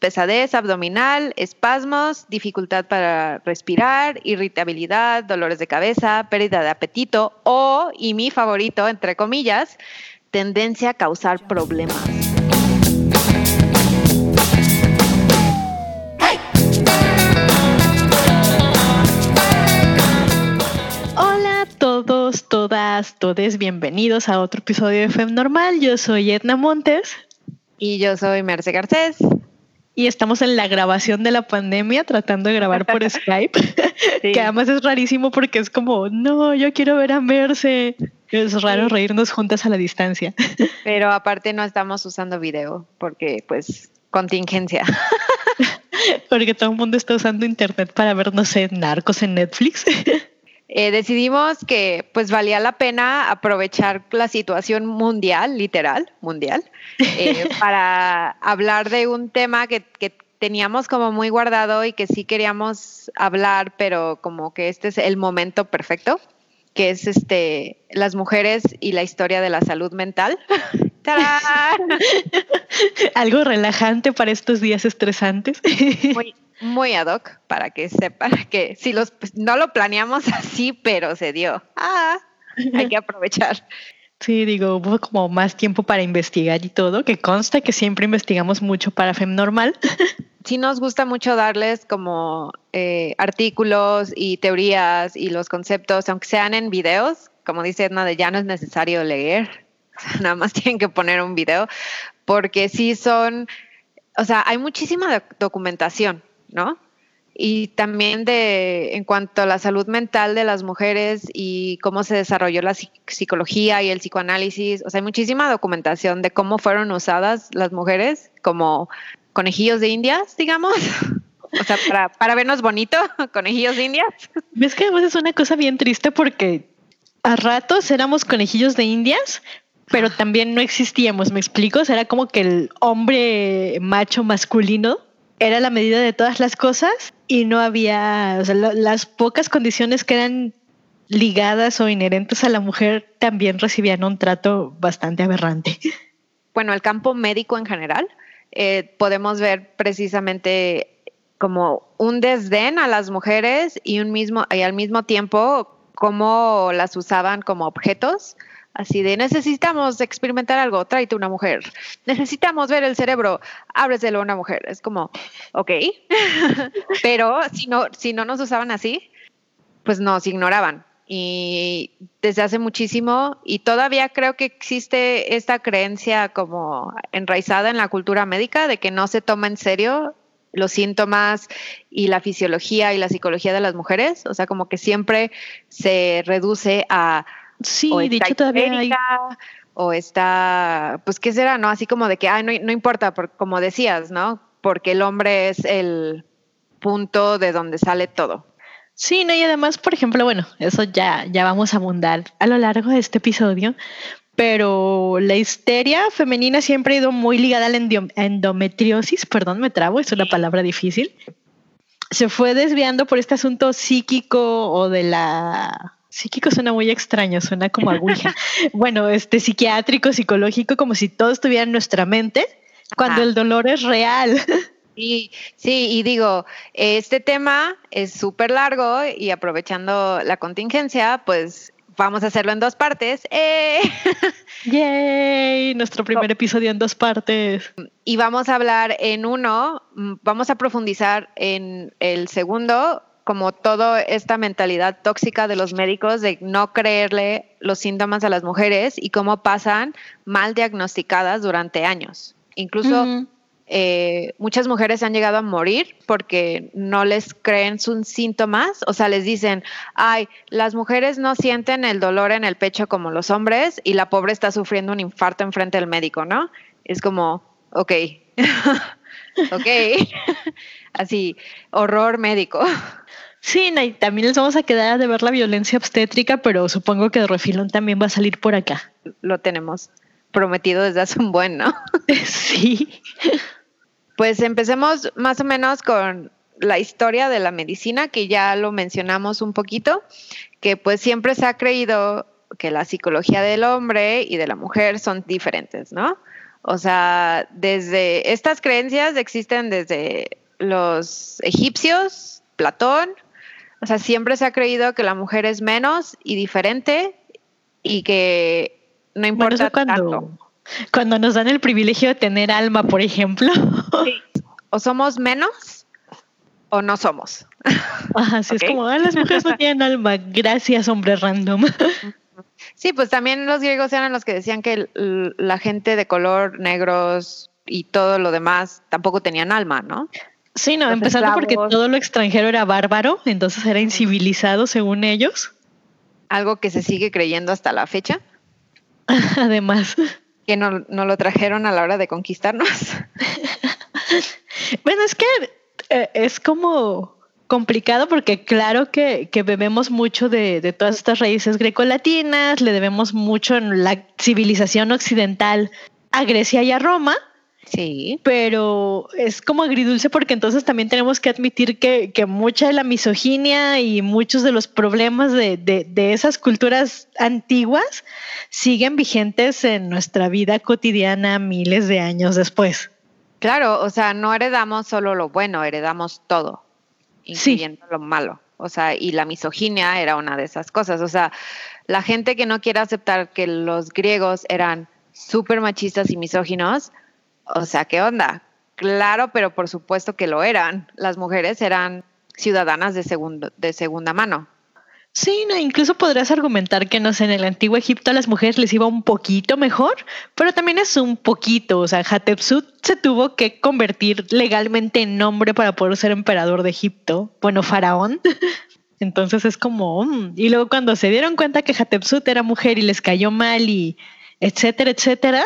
pesadez abdominal, espasmos, dificultad para respirar, irritabilidad, dolores de cabeza, pérdida de apetito o, y mi favorito, entre comillas, tendencia a causar problemas. Hola a todos, todas, todes, bienvenidos a otro episodio de FEM Normal. Yo soy Edna Montes. Y yo soy Merce Garcés. Y estamos en la grabación de la pandemia, tratando de grabar por Skype, que además es rarísimo porque es como, no, yo quiero ver a Merce. Es raro reírnos juntas a la distancia. Pero aparte no estamos usando video porque pues contingencia. porque todo el mundo está usando internet para ver, no sé, narcos en Netflix. Eh, decidimos que pues valía la pena aprovechar la situación mundial, literal, mundial, eh, para hablar de un tema que, que, teníamos como muy guardado y que sí queríamos hablar, pero como que este es el momento perfecto, que es este las mujeres y la historia de la salud mental. Algo relajante para estos días estresantes. Muy, muy ad hoc para que sepan que si los pues, no lo planeamos así, pero se dio. Ah, hay que aprovechar. Sí, digo, hubo como más tiempo para investigar y todo, que consta que siempre investigamos mucho para FEM normal. Sí nos gusta mucho darles como eh, artículos y teorías y los conceptos, aunque sean en videos, como dice Edna, de ya no es necesario leer, nada más tienen que poner un video, porque sí son, o sea, hay muchísima documentación, ¿no? Y también de en cuanto a la salud mental de las mujeres y cómo se desarrolló la psicología y el psicoanálisis, o sea, hay muchísima documentación de cómo fueron usadas las mujeres como conejillos de indias, digamos. O sea, para, para vernos bonito, conejillos de indias. ¿Ves que además es una cosa bien triste porque a ratos éramos conejillos de indias, pero también no existíamos, ¿me explico? Era como que el hombre macho masculino era la medida de todas las cosas y no había, o sea, las pocas condiciones que eran ligadas o inherentes a la mujer también recibían un trato bastante aberrante. Bueno, el campo médico en general, eh, podemos ver precisamente como un desdén a las mujeres y, un mismo, y al mismo tiempo cómo las usaban como objetos Así de necesitamos experimentar algo, tráete una mujer. Necesitamos ver el cerebro, ábreselo a una mujer. Es como, ok. Pero si no, si no nos usaban así, pues nos ignoraban. Y desde hace muchísimo, y todavía creo que existe esta creencia como enraizada en la cultura médica de que no se toma en serio los síntomas y la fisiología y la psicología de las mujeres. O sea, como que siempre se reduce a Sí, dicho todavía hay... O está, pues, ¿qué será? ¿No? Así como de que, ay, no, no importa, como decías, ¿no? Porque el hombre es el punto de donde sale todo. Sí, no, y además, por ejemplo, bueno, eso ya, ya vamos a abundar a lo largo de este episodio, pero la histeria femenina siempre ha ido muy ligada a la endometriosis, perdón, me trabo, es una palabra difícil. Se fue desviando por este asunto psíquico o de la Psíquico suena muy extraño, suena como aguja. bueno, este psiquiátrico, psicológico, como si todo estuviera en nuestra mente, cuando el dolor es real. Sí, sí, y digo, este tema es súper largo y aprovechando la contingencia, pues vamos a hacerlo en dos partes. ¡Eh! ¡Yay! Nuestro primer episodio en dos partes. Y vamos a hablar en uno, vamos a profundizar en el segundo como toda esta mentalidad tóxica de los médicos de no creerle los síntomas a las mujeres y cómo pasan mal diagnosticadas durante años. Incluso eh, muchas mujeres han llegado a morir porque no les creen sus síntomas, o sea, les dicen, ay, las mujeres no sienten el dolor en el pecho como los hombres y la pobre está sufriendo un infarto enfrente del médico, ¿no? Es como, ok, ok, así, horror médico. Sí, y también les vamos a quedar de ver la violencia obstétrica, pero supongo que de refilón también va a salir por acá. Lo tenemos prometido desde hace un buen, ¿no? Sí. Pues empecemos más o menos con la historia de la medicina, que ya lo mencionamos un poquito, que pues siempre se ha creído que la psicología del hombre y de la mujer son diferentes, ¿no? O sea, desde estas creencias existen desde los egipcios, Platón, o sea, siempre se ha creído que la mujer es menos y diferente y que no importa cuando, Cuando nos dan el privilegio de tener alma, por ejemplo. O somos menos o no somos. Así es como, ah, las mujeres no tienen alma. Gracias, hombre random. Sí, pues también los griegos eran los que decían que la gente de color negros y todo lo demás tampoco tenían alma, ¿no? Sí, no, empezando porque todo lo extranjero era bárbaro, entonces era incivilizado según ellos. Algo que se sigue creyendo hasta la fecha. Además. Que no, no lo trajeron a la hora de conquistarnos. bueno, es que eh, es como complicado porque claro que, que bebemos mucho de, de, todas estas raíces grecolatinas, le debemos mucho en la civilización occidental a Grecia y a Roma, Sí. Pero es como agridulce porque entonces también tenemos que admitir que, mucha de la misoginia y muchos de los problemas de, de, esas culturas antiguas siguen vigentes en nuestra vida cotidiana miles de años después. Claro, o sea, no heredamos solo lo bueno, heredamos todo, incluyendo lo malo. O sea, y la misoginia era una de esas cosas. O sea, la gente que no quiere aceptar que los griegos eran súper machistas y misóginos, o sea, ¿qué onda? Claro, pero por supuesto que lo eran. Las mujeres eran ciudadanas de, segundo, de segunda mano. Sí, no, incluso podrías argumentar que no sé, en el antiguo Egipto a las mujeres les iba un poquito mejor, pero también es un poquito, o sea, Hatshepsut se tuvo que convertir legalmente en hombre para poder ser emperador de Egipto, bueno, faraón. Entonces es como, mm, y luego cuando se dieron cuenta que Hatshepsut era mujer y les cayó mal y etcétera, etcétera,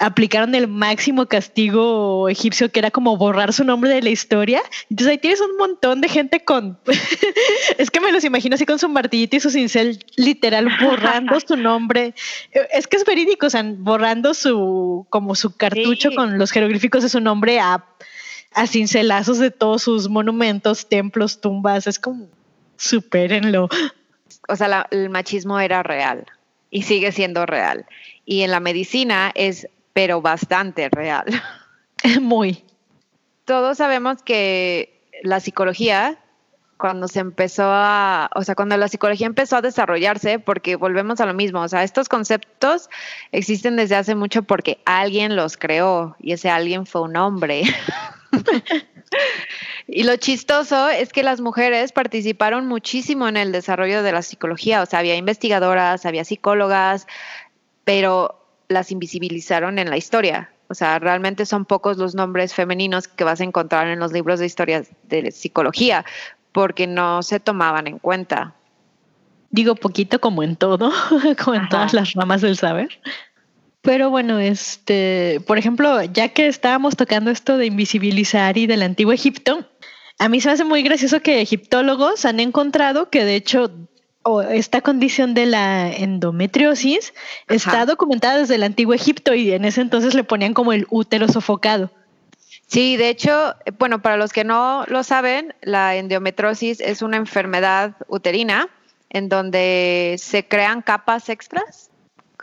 aplicaron el máximo castigo egipcio, que era como borrar su nombre de la historia. Entonces ahí tienes un montón de gente con, es que me los imagino así con su martillito y su cincel, literal, borrando su nombre. Es que es verídico, o sea, borrando su, como su cartucho con los jeroglíficos de su nombre a, a cincelazos de todos sus monumentos, templos, tumbas. Es como, supérenlo. O sea, el machismo era real y sigue siendo real. Y en la medicina es pero bastante real. Muy. Todos sabemos que la psicología, cuando se empezó a, o sea, cuando la psicología empezó a desarrollarse, porque volvemos a lo mismo, o sea, estos conceptos existen desde hace mucho porque alguien los creó y ese alguien fue un hombre. Y lo chistoso es que las mujeres participaron muchísimo en el desarrollo de la psicología, o sea, había investigadoras, había psicólogas, pero las invisibilizaron en la historia. O sea, realmente son pocos los nombres femeninos que vas a encontrar en los libros de historias de psicología, porque no se tomaban en cuenta. Digo poquito como en todo, como en todas las ramas del saber. Pero bueno, este, por ejemplo, ya que estábamos tocando esto de invisibilizar y del antiguo Egipto, a mí se me hace muy gracioso que egiptólogos han encontrado que de hecho o esta condición de la endometriosis está documentada desde el antiguo Egipto y en ese entonces le ponían como el útero sofocado. Sí, de hecho, bueno, para los que no lo saben, la endometriosis es una enfermedad uterina en donde se crean capas extras.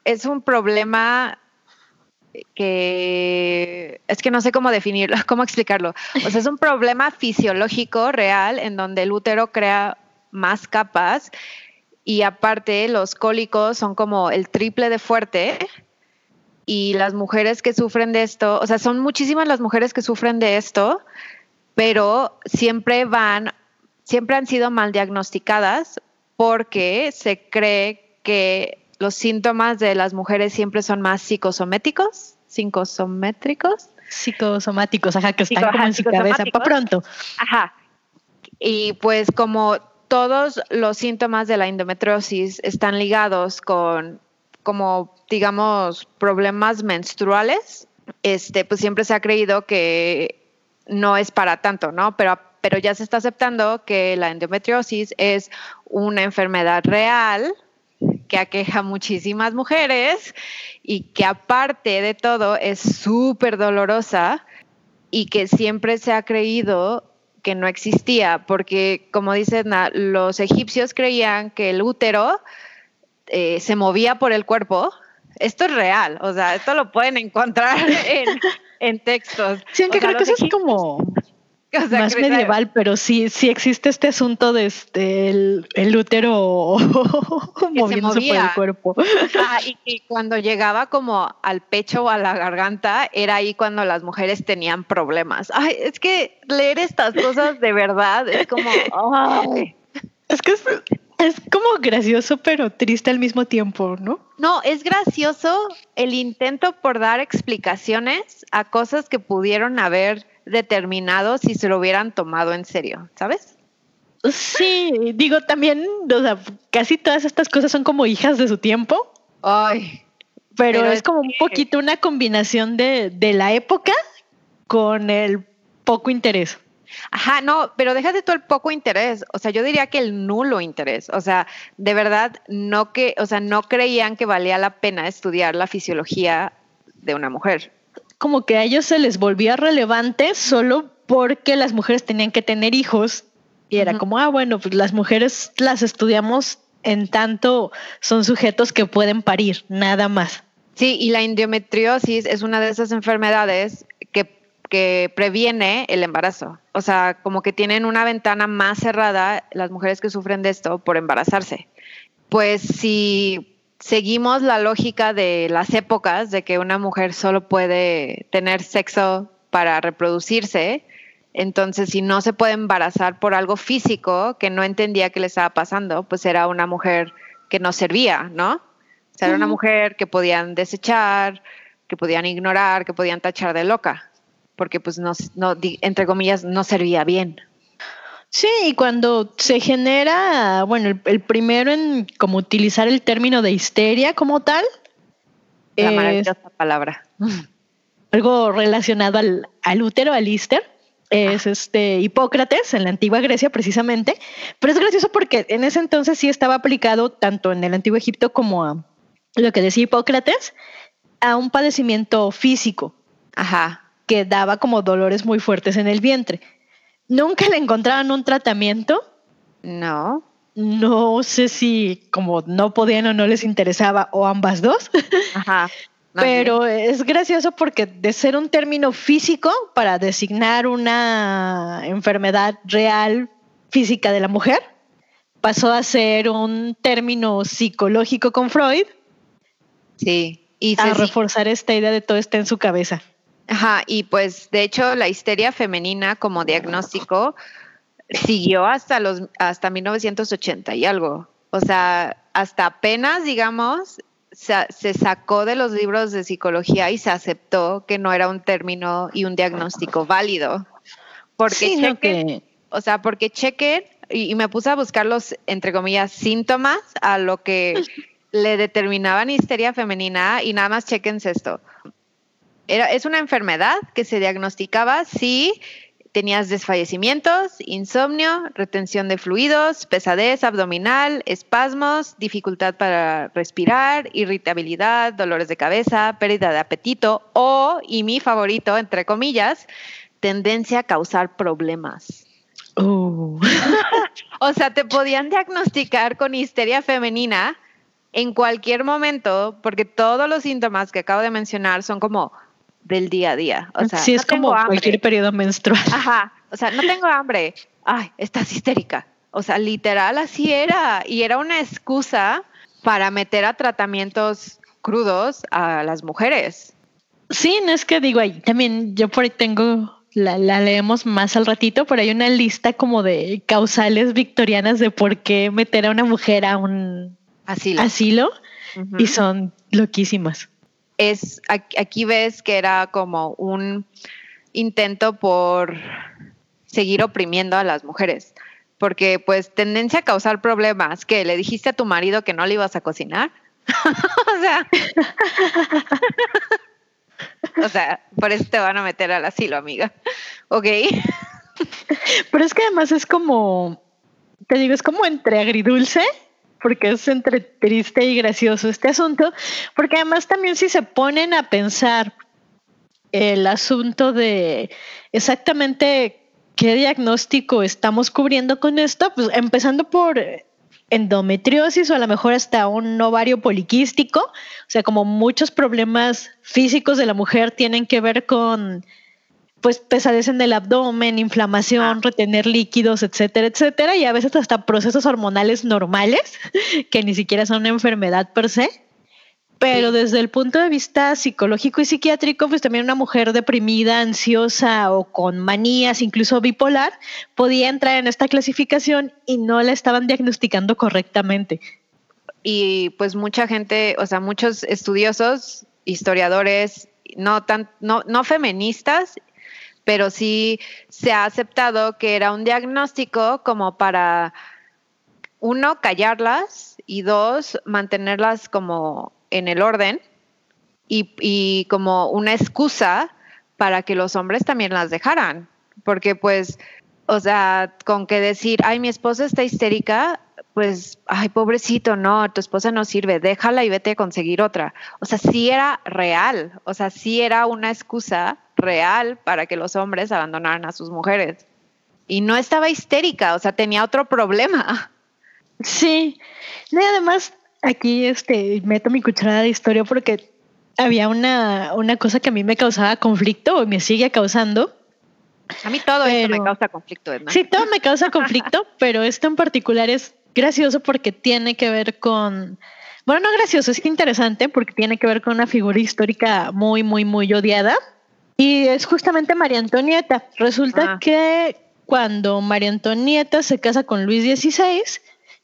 Es un problema que es que no sé cómo definirlo, cómo explicarlo. O sea, es un problema fisiológico real en donde el útero crea más capas y aparte los cólicos son como el triple de fuerte y las mujeres que sufren de esto, o sea, son muchísimas las mujeres que sufren de esto, pero siempre van, siempre han sido mal diagnosticadas porque se cree que los síntomas de las mujeres siempre son más psicosométicos, psicosométricos. Psicosomáticos, ajá, que están como en su cabeza, para pronto. Ajá. Y pues como todos los síntomas de la endometriosis están ligados con, como digamos, problemas menstruales. Este, pues siempre se ha creído que no es para tanto, ¿no? Pero, pero ya se está aceptando que la endometriosis es una enfermedad real que aqueja a muchísimas mujeres y que aparte de todo es súper dolorosa y que siempre se ha creído que no existía, porque como dicen, los egipcios creían que el útero eh, se movía por el cuerpo, esto es real, o sea, esto lo pueden encontrar en, textos. Sí, aunque creo que eso es como más medieval, pero sí, sí existe este asunto de este el, útero moviéndose por el cuerpo. Ah, y, cuando llegaba como al pecho o a la garganta, era ahí cuando las mujeres tenían problemas. Ay, es que leer estas cosas de verdad es como, Es que es como gracioso, pero triste al mismo tiempo, ¿no? No, es gracioso el intento por dar explicaciones a cosas que pudieron haber determinado si se lo hubieran tomado en serio, ¿sabes? Sí, digo también, o sea, casi todas estas cosas son como hijas de su tiempo. Ay. Pero, es, como un poquito una combinación de, de la época con el poco interés. Ajá, no, pero déjate tú el poco interés, o sea, yo diría que el nulo interés, o sea, de verdad no que, o sea, no creían que valía la pena estudiar la fisiología de una mujer como que a ellos se les volvía relevante solo porque las mujeres tenían que tener hijos y era como, ah, bueno, pues las mujeres las estudiamos en tanto son sujetos que pueden parir, nada más. Sí, y la endometriosis es una de esas enfermedades que, que previene el embarazo. O sea, como que tienen una ventana más cerrada las mujeres que sufren de esto por embarazarse. Pues si seguimos la lógica de las épocas de que una mujer solo puede tener sexo para reproducirse. Entonces, si no se puede embarazar por algo físico que no entendía qué le estaba pasando, pues era una mujer que no servía, ¿no? O sea, era una mujer que podían desechar, que podían ignorar, que podían tachar de loca, porque pues no, no entre comillas, no servía bien. Sí, y cuando se genera, bueno, el, primero en como utilizar el término de histeria como tal. La maravillosa palabra. Algo relacionado al, al útero, al íster. Es este Hipócrates en la antigua Grecia precisamente, pero es gracioso porque en ese entonces sí estaba aplicado tanto en el antiguo Egipto como a lo que decía Hipócrates a un padecimiento físico. Ajá. Que daba como dolores muy fuertes en el vientre. ¿Nunca le encontraron un tratamiento? No. No sé si como no podían o no les interesaba o ambas dos. Ajá. Pero es gracioso porque de ser un término físico para designar una enfermedad real física de la mujer, pasó a ser un término psicológico con Freud. Sí. Y a reforzar esta idea de todo está en su cabeza. Ajá, y pues de hecho la histeria femenina como diagnóstico siguió hasta los hasta 1980 y algo. O sea, hasta apenas, digamos, se, sacó de los libros de psicología y se aceptó que no era un término y un diagnóstico válido. Porque chequen, o sea, porque chequen, y, y, me puse a buscar los, entre comillas, síntomas a lo que le determinaban histeria femenina y nada más chequense esto es una enfermedad que se diagnosticaba si tenías desfallecimientos, insomnio, retención de fluidos, pesadez abdominal, espasmos, dificultad para respirar, irritabilidad, dolores de cabeza, pérdida de apetito o, y mi favorito, entre comillas, tendencia a causar problemas. Oh. o sea, te podían diagnosticar con histeria femenina en cualquier momento, porque todos los síntomas que acabo de mencionar son como del día a día. O sea, sí, es como cualquier periodo menstrual. Ajá, o sea, no tengo hambre. Ay, estás histérica. O sea, literal así era. Y era una excusa para meter a tratamientos crudos a las mujeres. Sí, no es que digo ahí, también yo por ahí tengo, la, leemos más al ratito, pero hay una lista como de causales victorianas de por qué meter a una mujer a un asilo, asilo y son loquísimas es aquí ves que era como un intento por seguir oprimiendo a las mujeres, porque pues tendencia a causar problemas, que le dijiste a tu marido que no le ibas a cocinar. o sea, o sea, por eso te van a meter al asilo, amiga. Ok. Pero es que además es como, te digo, es como entre agridulce porque es entre triste y gracioso este asunto, porque además también si se ponen a pensar el asunto de exactamente qué diagnóstico estamos cubriendo con esto, pues empezando por endometriosis o a lo mejor hasta un ovario poliquístico. O sea, como muchos problemas físicos de la mujer tienen que ver con pues pesadez en el abdomen, inflamación, ah. retener líquidos, etcétera, etcétera, y a veces hasta procesos hormonales normales que ni siquiera son una enfermedad per se. Pero desde el punto de vista psicológico y psiquiátrico, pues también una mujer deprimida, ansiosa o con manías, incluso bipolar, podía entrar en esta clasificación y no la estaban diagnosticando correctamente. Y pues mucha gente, o sea, muchos estudiosos, historiadores, no tan, no, no feministas pero sí se ha aceptado que era un diagnóstico como para, uno, callarlas y dos, mantenerlas como en el orden y, como una excusa para que los hombres también las dejaran. Porque pues, o sea, con que decir, ay, mi esposa está histérica, pues, ay, pobrecito, no, tu esposa no sirve, déjala y vete a conseguir otra. O sea, sí era real, o sea, sí era una excusa real para que los hombres abandonaran a sus mujeres. Y no estaba histérica, o sea, tenía otro problema. Sí, y además aquí este, meto mi cucharada de historia porque había una, una cosa que a mí me causaba conflicto o me sigue causando. A mí todo esto me causa conflicto, Edna. Sí, todo me causa conflicto, pero esto en particular es gracioso porque tiene que ver con, bueno, no gracioso, es interesante porque tiene que ver con una figura histórica muy, muy, muy odiada y es justamente María Antonieta. Resulta ah. que cuando María Antonieta se casa con Luis XVI,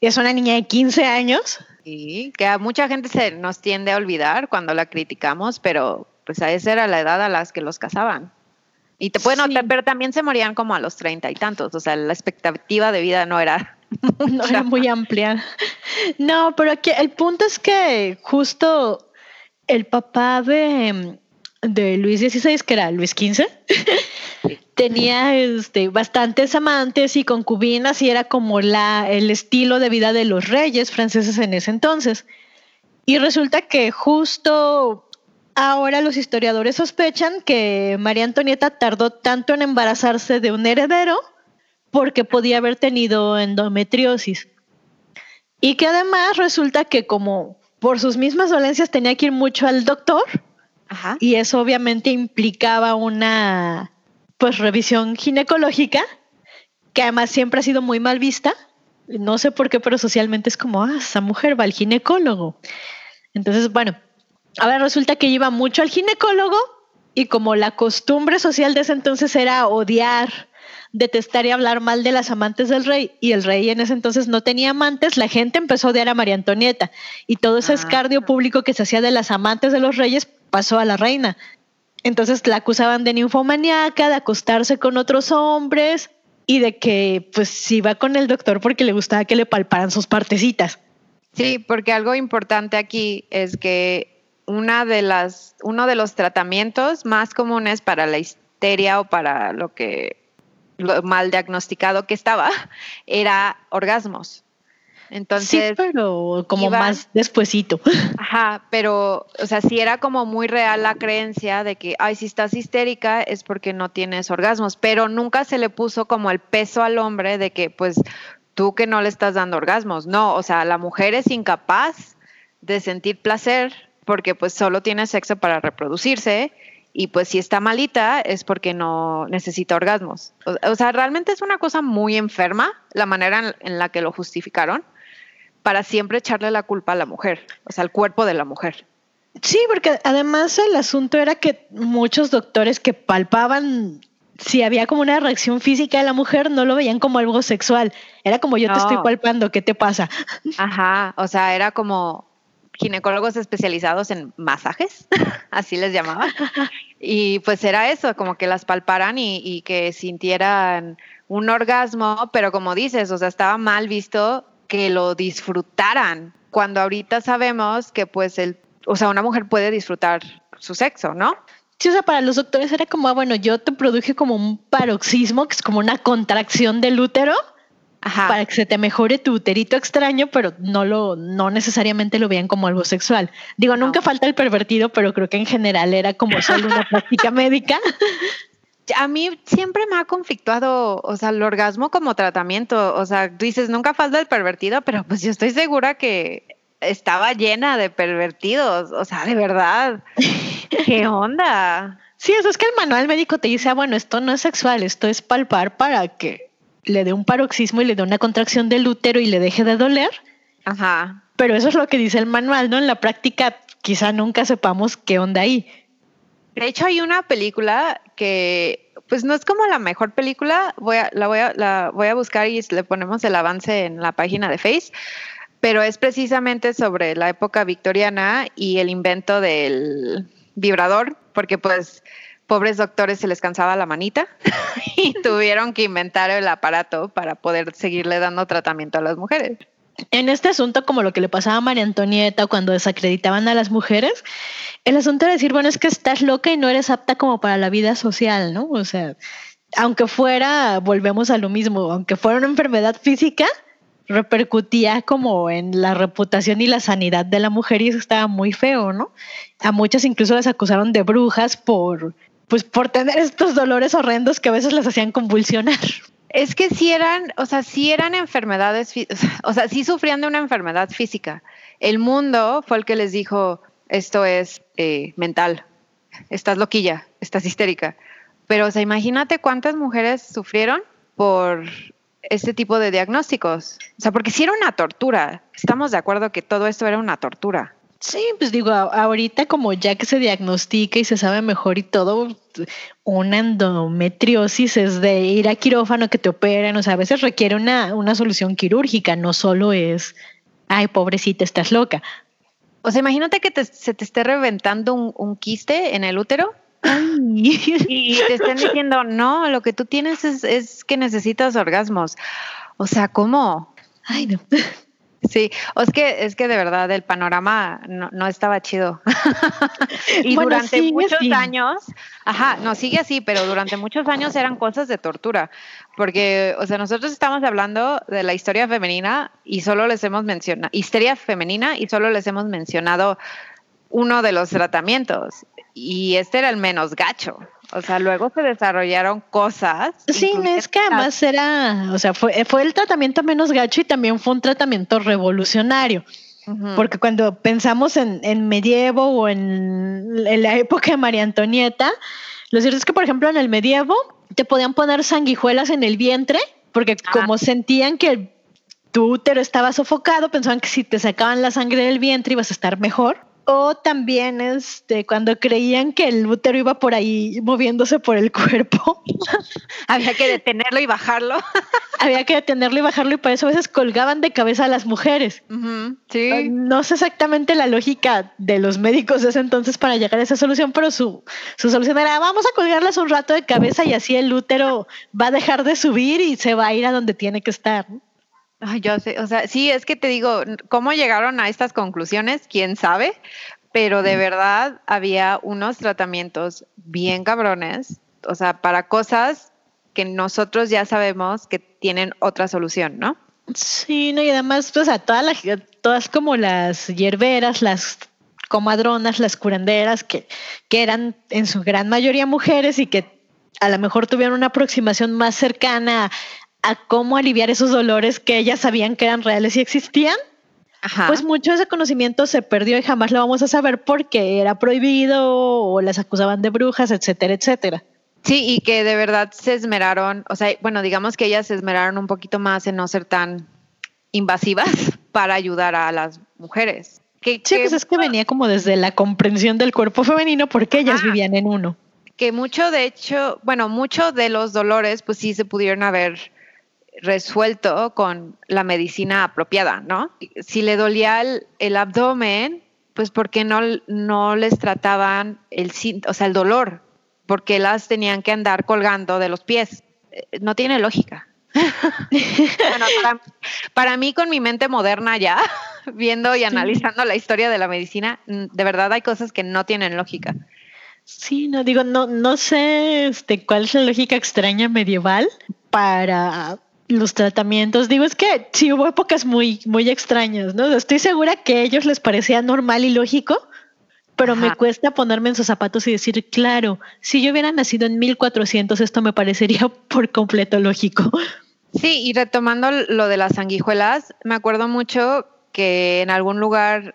y es una niña de 15 años. Sí, que a mucha gente se nos tiende a olvidar cuando la criticamos, pero pues a esa era la edad a las que los casaban. Y te pueden notar, pero también se morían como a los treinta y tantos, o sea, la expectativa de vida no era, no era muy amplia. No, pero aquí el punto es que justo el papá de, de Luis XVI, que era Luis XV, tenía este, bastantes amantes y concubinas y era como la, el estilo de vida de los reyes franceses en ese entonces. Y resulta que justo ahora los historiadores sospechan que María Antonieta tardó tanto en embarazarse de un heredero porque podía haber tenido endometriosis. Y que además resulta que como por sus mismas dolencias tenía que ir mucho al doctor, y eso obviamente implicaba una pues revisión ginecológica, que además siempre ha sido muy mal vista. No sé por qué, pero socialmente es como, ah, esa mujer va al ginecólogo. Entonces, bueno, ahora resulta que iba mucho al ginecólogo y como la costumbre social de ese entonces era odiar, detestar y hablar mal de las amantes del rey y el rey en ese entonces no tenía amantes, la gente empezó a odiar a María Antonieta y todo ese ah. escardio público que se hacía de las amantes de los reyes pasó a la reina. Entonces la acusaban de ninfomaníaca, de acostarse con otros hombres y de que pues iba con el doctor porque le gustaba que le palparan sus partecitas. Sí, porque algo importante aquí es que una de las, uno de los tratamientos más comunes para la histeria o para lo que lo mal diagnosticado que estaba era orgasmos. Entonces, sí, pero como más despuesito. Ajá, pero, o sea, sí era como muy real la creencia de que, ay, si estás histérica es porque no tienes orgasmos, pero nunca se le puso como el peso al hombre de que, pues, tú que no le estás dando orgasmos. No, o sea, la mujer es incapaz de sentir placer porque pues solo tiene sexo para reproducirse y pues si está malita es porque no necesita orgasmos. O, sea, realmente es una cosa muy enferma la manera en, la que lo justificaron para siempre echarle la culpa a la mujer, o sea, al cuerpo de la mujer. Sí, porque además el asunto era que muchos doctores que palpaban si había como una reacción física de la mujer, no lo veían como algo sexual. Era como yo te estoy palpando, ¿qué te pasa? Ajá, o sea, era como ginecólogos especializados en masajes, así les llamaban. Y pues era eso, como que las palparan y, y que sintieran un orgasmo, pero como dices, o sea, estaba mal visto que lo disfrutaran, cuando ahorita sabemos que pues el, o sea, una mujer puede disfrutar su sexo, ¿no? Sí, o sea, para los doctores era como, ah, bueno, yo te produje como un paroxismo, que es como una contracción del útero, para que se te mejore tu uterito extraño, pero no lo, no necesariamente lo vean como algo sexual. Digo, nunca falta el pervertido, pero creo que en general era como solo una práctica médica. A mí siempre me ha conflictuado, o sea, el orgasmo como tratamiento. O sea, dices, nunca falta el pervertido, pero pues yo estoy segura que estaba llena de pervertidos. O sea, de verdad. ¿Qué onda? Sí, eso es que el manual médico te dice, ah, bueno, esto no es sexual, esto es palpar para que le dé un paroxismo y le dé una contracción del útero y le deje de doler. Ajá. Pero eso es lo que dice el manual, ¿no? En la práctica quizá nunca sepamos qué onda ahí. De hecho, hay una película que, pues no es como la mejor película, voy a, la, voy a, la voy a buscar y le ponemos el avance en la página de Face, pero es precisamente sobre la época victoriana y el invento del vibrador, porque pues pobres doctores se les cansaba la manita y tuvieron que inventar el aparato para poder seguirle dando tratamiento a las mujeres en este asunto, como lo que le pasaba a María Antonieta cuando desacreditaban a las mujeres, el asunto era decir, bueno, es que estás loca y no eres apta como para la vida social, ¿no? O sea, aunque fuera, volvemos a lo mismo, aunque fuera una enfermedad física, repercutía como en la reputación y la sanidad de la mujer y eso estaba muy feo, ¿no? A muchas incluso las acusaron de brujas por, pues, por tener estos dolores horrendos que a veces las hacían convulsionar. Es que sí eran, o sea, sí eran enfermedades, o sea, sí sufrían de una enfermedad física. El mundo fue el que les dijo, esto es eh, mental, estás loquilla, estás histérica. Pero, o sea, imagínate cuántas mujeres sufrieron por este tipo de diagnósticos. O sea, porque sí era una tortura. Estamos de acuerdo que todo esto era una tortura. Sí, pues digo, ahorita como ya que se diagnostica y se sabe mejor y todo, una endometriosis es de ir a quirófano que te operen, o sea, a veces requiere una, una solución quirúrgica, no solo es, ay, pobrecita, estás loca. O sea, imagínate que se te esté reventando un, quiste en el útero y te estén diciendo, no, lo que tú tienes es, es que necesitas orgasmos. O sea, ¿cómo? Ay, no. Sí, o es que es que de verdad el panorama no, estaba chido. y durante muchos años, ajá, no sigue así, pero durante muchos años eran cosas de tortura, porque, o sea, nosotros estamos hablando de la historia femenina y solo les hemos mencionado, histeria femenina y solo les hemos mencionado uno de los tratamientos y este era el menos gacho. O sea, luego se desarrollaron cosas. Sí, es que además era, o sea, fue, fue el tratamiento menos gacho y también fue un tratamiento revolucionario. Porque cuando pensamos en, en medievo o en, la época de María Antonieta, lo cierto es que, por ejemplo, en el medievo te podían poner sanguijuelas en el vientre, porque ah. como sentían que tu útero estaba sofocado, pensaban que si te sacaban la sangre del vientre ibas a estar mejor. O también este, cuando creían que el útero iba por ahí moviéndose por el cuerpo. Había que detenerlo y bajarlo. Había que detenerlo y bajarlo y por eso a veces colgaban de cabeza a las mujeres. sí. No sé exactamente la lógica de los médicos de ese entonces para llegar a esa solución, pero su, su solución era vamos a colgarlas un rato de cabeza y así el útero va a dejar de subir y se va a ir a donde tiene que estar. Ay, yo sé, o sea, sí, es que te digo, ¿cómo llegaron a estas conclusiones? ¿Quién sabe? Pero de verdad había unos tratamientos bien cabrones, o sea, para cosas que nosotros ya sabemos que tienen otra solución, ¿no? Sí, no, y además, o sea, todas, las, todas como las hierberas, las comadronas, las curanderas, que, que eran en su gran mayoría mujeres y que a lo mejor tuvieron una aproximación más cercana a cómo aliviar esos dolores que ellas sabían que eran reales y existían, pues mucho de ese conocimiento se perdió y jamás lo vamos a saber porque era prohibido o las acusaban de brujas, etcétera, etcétera. Sí, y que de verdad se esmeraron, o sea, bueno, digamos que ellas se esmeraron un poquito más en no ser tan invasivas para ayudar a las mujeres. Que, sí, pues es que venía como desde la comprensión del cuerpo femenino porque ellas vivían en uno. Que mucho, de hecho, bueno, mucho de los dolores, pues sí se pudieron haber resuelto con la medicina apropiada, ¿no? Si le dolía el, abdomen, pues ¿por qué no, no les trataban el, o sea, el dolor? Porque las tenían que andar colgando de los pies. Eh, no tiene lógica. bueno, para, mí, con mi mente moderna ya, viendo y analizando la historia de la medicina, mm, de verdad hay cosas que no tienen lógica. Sí, no digo, no, no sé este, cuál es la lógica extraña medieval para los tratamientos. Digo, es que sí hubo épocas muy, muy extrañas, ¿no? Estoy segura que a ellos les parecía normal y lógico pero me cuesta ponerme en sus zapatos y decir, claro, si yo hubiera nacido en 1400, esto me parecería por completo lógico. Sí, y retomando lo de las sanguijuelas, me acuerdo mucho que en algún lugar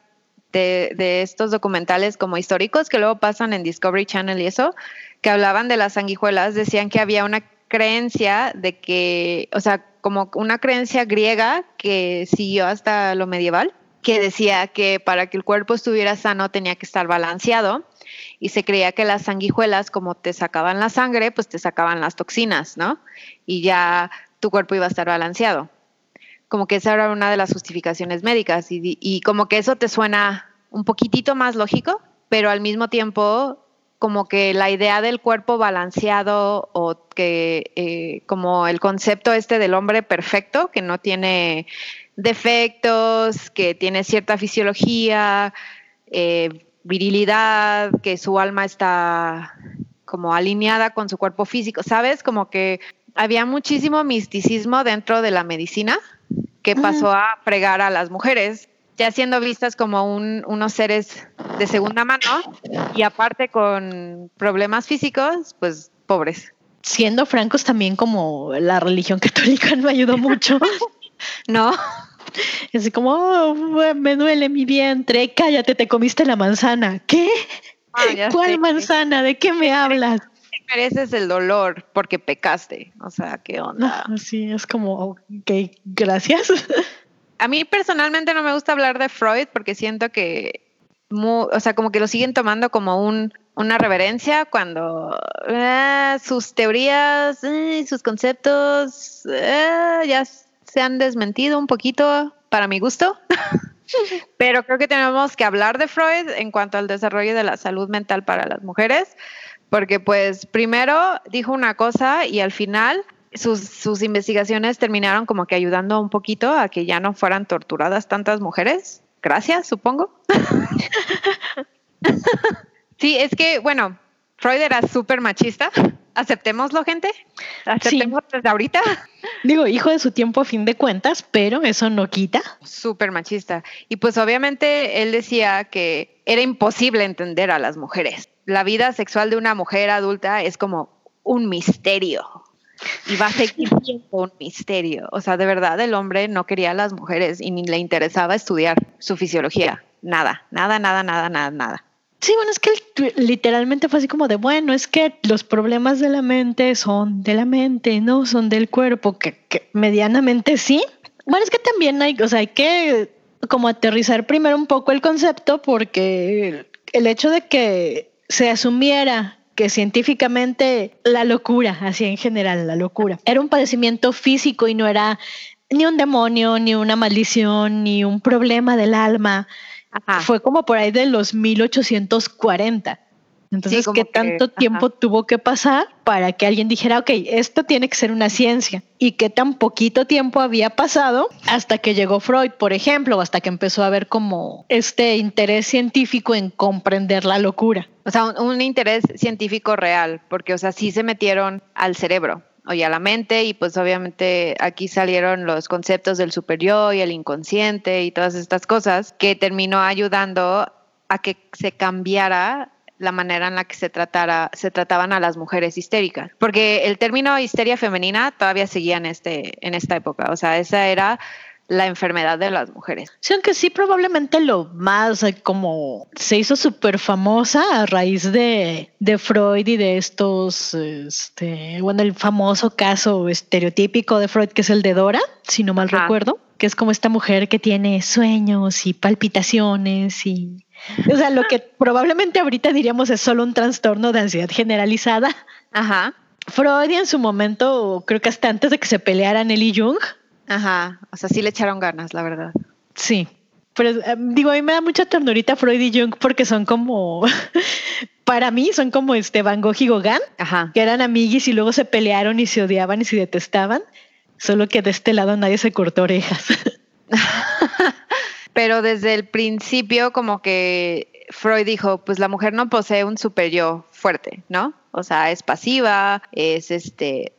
de, de, estos documentales como históricos que luego pasan en Discovery Channel y eso, que hablaban de las sanguijuelas, decían que había una creencia de que, o sea, como una creencia griega que siguió hasta lo medieval, que decía que para que el cuerpo estuviera sano tenía que estar balanceado y se creía que las sanguijuelas, como te sacaban la sangre, pues te sacaban las toxinas, ¿no? Y ya tu cuerpo iba a estar balanceado. Como que esa era una de las justificaciones médicas y, como que eso te suena un poquitito más lógico, pero al mismo tiempo como que la idea del cuerpo balanceado o que eh, como el concepto este del hombre perfecto, que no tiene defectos, que tiene cierta fisiología, eh, virilidad, que su alma está como alineada con su cuerpo físico, ¿sabes? Como que había muchísimo misticismo dentro de la medicina que pasó a fregar a las mujeres, ya siendo vistas como unos seres de segunda mano y aparte con problemas físicos, pues pobres. Siendo francos también como la religión católica no ayudó mucho. no. Así como, oh, me duele mi vientre, cállate, te comiste la manzana. ¿Qué? Ah, ¿Cuál manzana? ¿De qué me hablas? mereces el dolor porque pecaste. O sea, ¿qué onda? sí, es como, ok, gracias. A mí personalmente no me gusta hablar de Freud porque siento que, o sea, como que lo siguen tomando como un, una reverencia cuando eh, sus teorías, y eh, sus conceptos eh, ya se han desmentido un poquito para mi gusto. Pero creo que tenemos que hablar de Freud en cuanto al desarrollo de la salud mental para las mujeres, porque pues primero dijo una cosa y al final sus, sus, investigaciones terminaron como que ayudando un poquito a que ya no fueran torturadas tantas mujeres. Gracias, supongo. sí, es que, bueno, Freud era súper machista aceptémoslo, gente. Aceptémoslo desde ahorita. Digo, hijo de su tiempo a fin de cuentas, pero eso no quita. Súper machista. Y pues obviamente él decía que era imposible entender a las mujeres. La vida sexual de una mujer adulta es como un misterio. Y va a seguir siendo un misterio. O sea, de verdad el hombre no quería a las mujeres y ni le interesaba estudiar su fisiología. Nada, nada, nada, nada, nada, nada. Sí, bueno, es que literalmente fue así como de, bueno, es que los problemas de la mente son de la mente, no son del cuerpo, que, medianamente sí. Bueno, es que también hay, o sea, hay que como aterrizar primero un poco el concepto porque el hecho de que se asumiera que científicamente la locura, así en general, la locura, era un padecimiento físico y no era ni un demonio, ni una maldición, ni un problema del alma, fue como por ahí de los 1840. Entonces, ¿qué tanto tiempo tuvo que pasar para que alguien dijera, ok, esto tiene que ser una ciencia? Y qué tan poquito tiempo había pasado hasta que llegó Freud, por ejemplo, o hasta que empezó a haber como este interés científico en comprender la locura. O sea, un, un interés científico real, porque, o sea, sí se metieron al cerebro y a la mente y pues obviamente aquí salieron los conceptos del superior y el inconsciente y todas estas cosas que terminó ayudando a que se cambiara la manera en la que se tratara, se trataban a las mujeres histéricas, porque el término histeria femenina todavía seguía en este en esta época, o sea, esa era la enfermedad de las mujeres. Sí, aunque sí probablemente lo más como se hizo súper famosa a raíz de, de, Freud y de estos, este, bueno, el famoso caso estereotípico de Freud que es el de Dora, si no mal recuerdo, que es como esta mujer que tiene sueños y palpitaciones y... O sea, lo que probablemente ahorita diríamos es solo un trastorno de ansiedad generalizada. Ajá. Freud en su momento, creo que hasta antes de que se pelearan él y Jung, Ajá, o sea, sí le echaron ganas, la verdad. Sí, pero eh, digo, a mí me da mucha ternurita Freud y Jung porque son como, para mí son como este Van Gogh y Gauguin, Ajá. que eran amiguis y luego se pelearon y se odiaban y se detestaban, solo que de este lado nadie se cortó orejas. pero desde el principio como que Freud dijo, pues la mujer no posee un super yo fuerte, ¿no? O sea, es pasiva, es este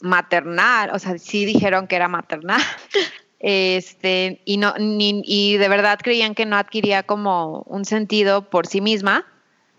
maternal, o sea, sí dijeron que era maternal, este, y, no, y de verdad creían que no adquiría como un sentido por sí misma,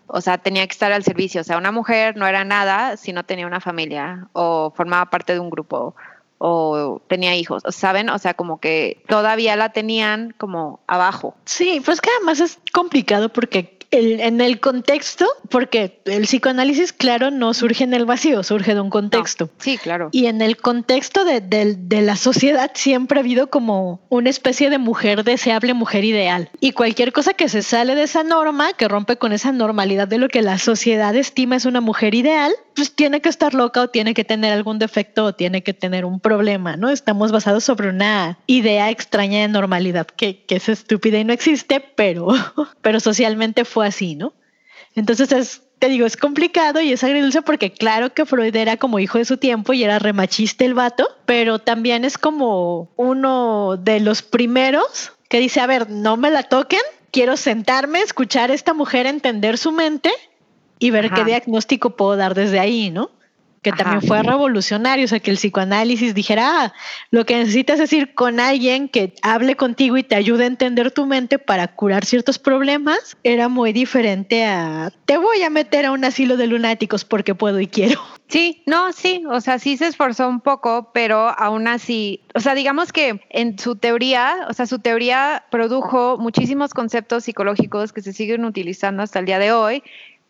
o sea, tenía que estar al servicio, o sea, una mujer no era nada si no tenía una familia o formaba parte de un grupo o tenía hijos, ¿saben? O sea, como que todavía la tenían como abajo. Sí, pues que además es complicado porque en el contexto, porque el psicoanálisis, claro, no surge en el vacío, surge de un contexto. sí, claro. Y en el contexto de, de, la sociedad siempre ha habido como una especie de mujer deseable, mujer ideal. Y cualquier cosa que se sale de esa norma, que rompe con esa normalidad de lo que la sociedad estima es una mujer ideal, pues tiene que estar loca o tiene que tener algún defecto o tiene que tener un problema, ¿no? Estamos basados sobre una idea extraña de normalidad que, que es estúpida y no existe, pero, pero socialmente fue así, ¿no? Entonces es, te digo, es complicado y es agridulce porque claro que Freud era como hijo de su tiempo y era remachista el vato, pero también es como uno de los primeros que dice, a ver, no me la toquen, quiero sentarme, escuchar a esta mujer, entender su mente y ver qué diagnóstico puedo dar desde ahí, ¿no? Que también fue revolucionario, o sea, que el psicoanálisis dijera, ah, lo que necesitas es ir con alguien que hable contigo y te ayude a entender tu mente para curar ciertos problemas, era muy diferente a, te voy a meter a un asilo de lunáticos porque puedo y quiero. Sí, no, sí, o sea, sí se esforzó un poco, pero aún así, o sea, digamos que en su teoría, o sea, su teoría produjo muchísimos conceptos psicológicos que se siguen utilizando hasta el día de hoy,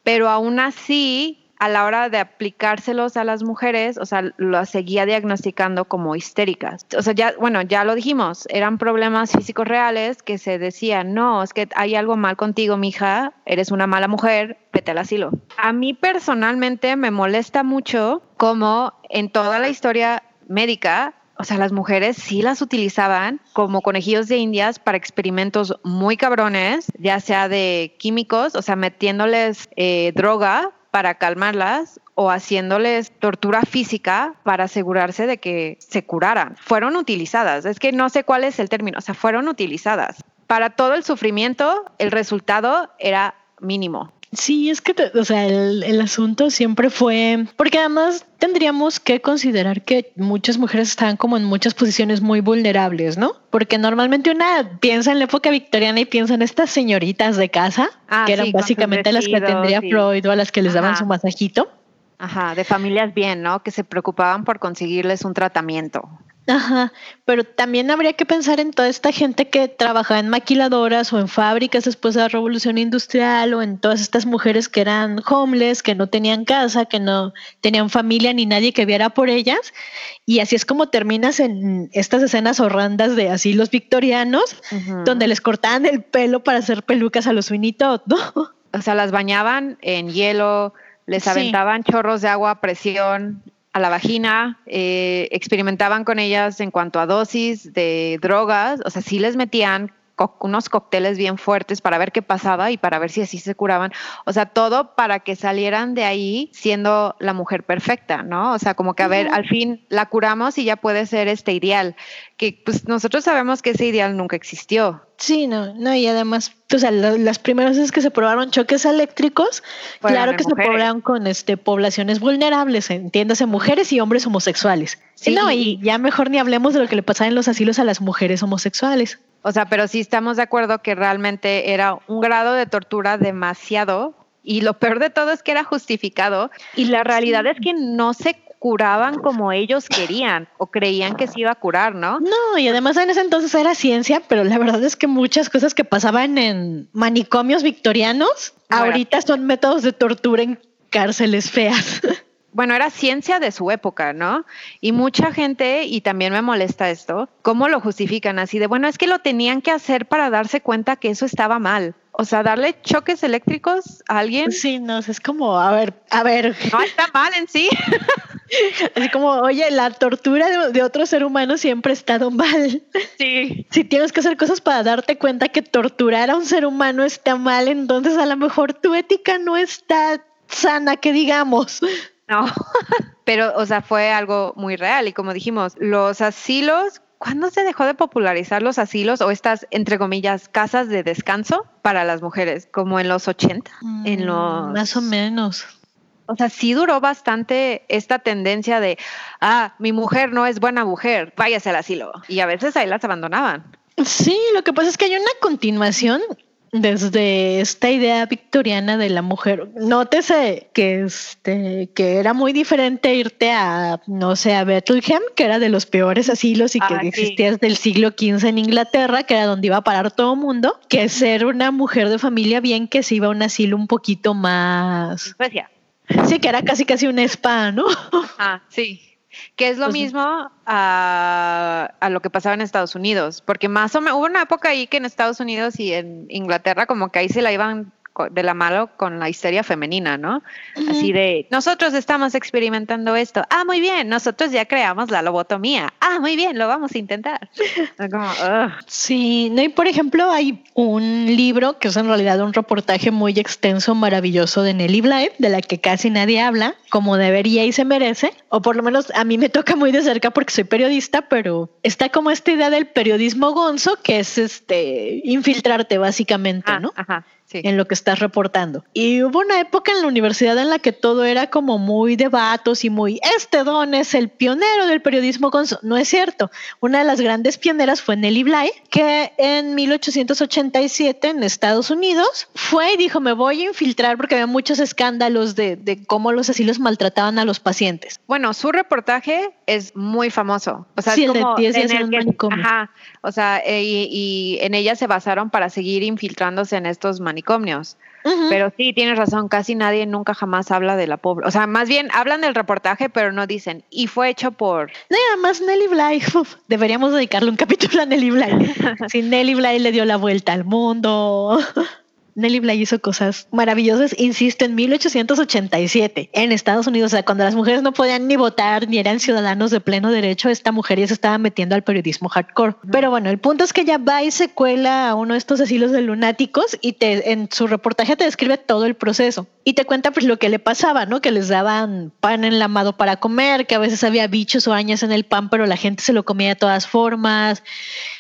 pero aún así a la hora de aplicárselos a las mujeres, o sea, lo seguía diagnosticando como histéricas. O sea, ya, bueno, ya lo dijimos, eran problemas físicos reales que se decían, no, es que hay algo mal contigo, mija, eres una mala mujer, vete al asilo. A mí personalmente me molesta mucho como en toda la historia médica o sea, las mujeres sí las utilizaban como conejillos de indias para experimentos muy cabrones, ya sea de químicos, o sea, metiéndoles eh, droga para calmarlas o haciéndoles tortura física para asegurarse de que se curaran. Fueron utilizadas, es que no sé cuál es el término, o sea, fueron utilizadas. Para todo el sufrimiento, el resultado era mínimo. Sí, es que, o sea, el, asunto siempre fue, porque además tendríamos que considerar que muchas mujeres estaban como en muchas posiciones muy vulnerables, ¿no? Porque normalmente una piensa en la época victoriana y piensa en estas señoritas de casa, ah, que eran básicamente las que tendría Freud o a las que les daban su masajito. Ajá, de familias bien, ¿no? Que se preocupaban por conseguirles un tratamiento. Ajá, pero también habría que pensar en toda esta gente que trabajaba en maquiladoras o en fábricas después de la revolución industrial o en todas estas mujeres que eran homeless, que no tenían casa, que no tenían familia ni nadie que viera por ellas. Y así es como terminas en estas escenas horrendas de asilos victorianos, donde les cortaban el pelo para hacer pelucas a los Winnie ¿no? O sea, las bañaban en hielo, les aventaban chorros de agua a presión, a la vagina, eh, experimentaban con ellas en cuanto a dosis de drogas, o sea, sí les metían unos cócteles bien fuertes para ver qué pasaba y para ver si así se curaban. O sea, todo para que salieran de ahí siendo la mujer perfecta, ¿no? O sea, como que a ver, al fin la curamos y ya puede ser este ideal, que pues nosotros sabemos que ese ideal nunca existió. Sí, no, no, y además, o sea, las primeras veces que se probaron choques eléctricos, claro que se probaron con este poblaciones vulnerables, entiéndase, mujeres y hombres homosexuales. Sí. No, y ya mejor ni hablemos de lo que le pasaba en los asilos a las mujeres homosexuales. O sea, pero sí estamos de acuerdo que realmente era un grado de tortura demasiado y lo peor de todo es que era justificado y la realidad es que no se curaban como ellos querían o creían que se iba a curar, ¿no? No, y además en ese entonces era ciencia, pero la verdad es que muchas cosas que pasaban en manicomios victorianos ahorita son métodos de tortura en cárceles feas. bueno, era ciencia de su época, ¿no? Y mucha gente, y también me molesta esto, ¿cómo lo justifican así de, bueno, es que lo tenían que hacer para darse cuenta que eso estaba mal? O sea, darle choques eléctricos a alguien. Sí, no, es como, a ver, a ver. No está mal en sí. Así como, oye, la tortura de, otro ser humano siempre ha estado mal. Sí. Si tienes que hacer cosas para darte cuenta que torturar a un ser humano está mal, entonces a lo mejor tu ética no está sana, que digamos. No, pero, o sea, fue algo muy real. Y como dijimos, los asilos, ¿cuándo se dejó de popularizar los asilos o estas, entre comillas, casas de descanso para las mujeres? Como en los 80, en mm, los... Más o menos. O sea, sí duró bastante esta tendencia de, ah, mi mujer no es buena mujer, váyase al asilo. Y a veces ahí las abandonaban. Sí, lo que pasa es que hay una continuación desde esta idea victoriana de la mujer. Nótese que este que era muy diferente irte a no sé a Bethlehem, que era de los peores asilos y que ah, existía desde el siglo XV en Inglaterra, que era donde iba a parar todo el mundo, que ser una mujer de familia bien que se iba a un asilo un poquito más. Suecia. Sí, que era casi casi un spa, ¿no? Ah, sí que es lo pues mismo a, a, lo que pasaba en Estados Unidos, porque más o menos hubo una época ahí que en Estados Unidos y en Inglaterra como que ahí se la iban de la mano con la histeria femenina, ¿no? Así de, nosotros estamos experimentando esto. Ah, muy bien, nosotros ya creamos la lobotomía. Ah, muy bien, lo vamos a intentar. sí, no, y por ejemplo, hay un libro que es en realidad un reportaje muy extenso, maravilloso de Nelly Bly, de la que casi nadie habla, como debería y se merece, o por lo menos a mí me toca muy de cerca porque soy periodista, pero está como esta idea del periodismo gonzo, que es este infiltrarte básicamente, ah, ¿no? Ajá en lo que estás reportando. Y hubo una época en la universidad en la que todo era como muy debatos y muy, este don es el pionero del periodismo con... No es cierto. Una de las grandes pioneras fue Nelly Bly, que en 1887 en Estados Unidos fue y dijo, me voy a infiltrar porque había muchos escándalos de, de cómo los asilos maltrataban a los pacientes. Bueno, su reportaje es muy famoso. O sea, sí, es como el de Ajá. O sea, eh, y, y en ella se basaron para seguir infiltrándose en estos manicomios manicomios. Pero sí, tienes razón, casi nadie nunca jamás habla de la pobre. O sea, más bien hablan del reportaje, pero no dicen, y fue hecho por... Nada más Nelly Bly, deberíamos dedicarle un capítulo a Nelly Bly. si Nelly Bly le dio la vuelta al mundo. Nelly Bly hizo cosas maravillosas, insisto, en 1887 en Estados Unidos, o sea, cuando las mujeres no podían ni votar ni eran ciudadanos de pleno derecho, esta mujer ya se estaba metiendo al periodismo hardcore. Pero bueno, el punto es que ella va y se cuela a uno de estos asilos de lunáticos y te, en su reportaje te describe todo el proceso y te cuenta pues lo que le pasaba, ¿no? Que les daban pan enlamado para comer, que a veces había bichos o arañas en el pan, pero la gente se lo comía de todas formas,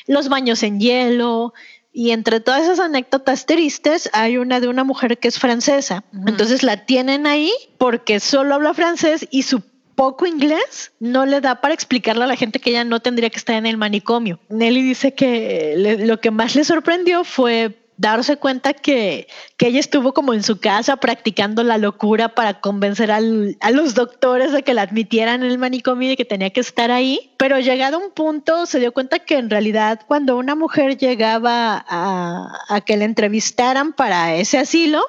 los baños en hielo, y entre todas esas anécdotas tristes hay una de una mujer que es francesa. Entonces la tienen ahí porque solo habla francés y su poco inglés no le da para explicarle a la gente que ella no tendría que estar en el manicomio. Nelly dice que lo que más le sorprendió fue darse cuenta que, que, ella estuvo como en su casa practicando la locura para convencer al, a los doctores de que la admitieran en el manicomio y que tenía que estar ahí. Pero llegado a un punto se dio cuenta que en realidad cuando una mujer llegaba a, a que la entrevistaran para ese asilo,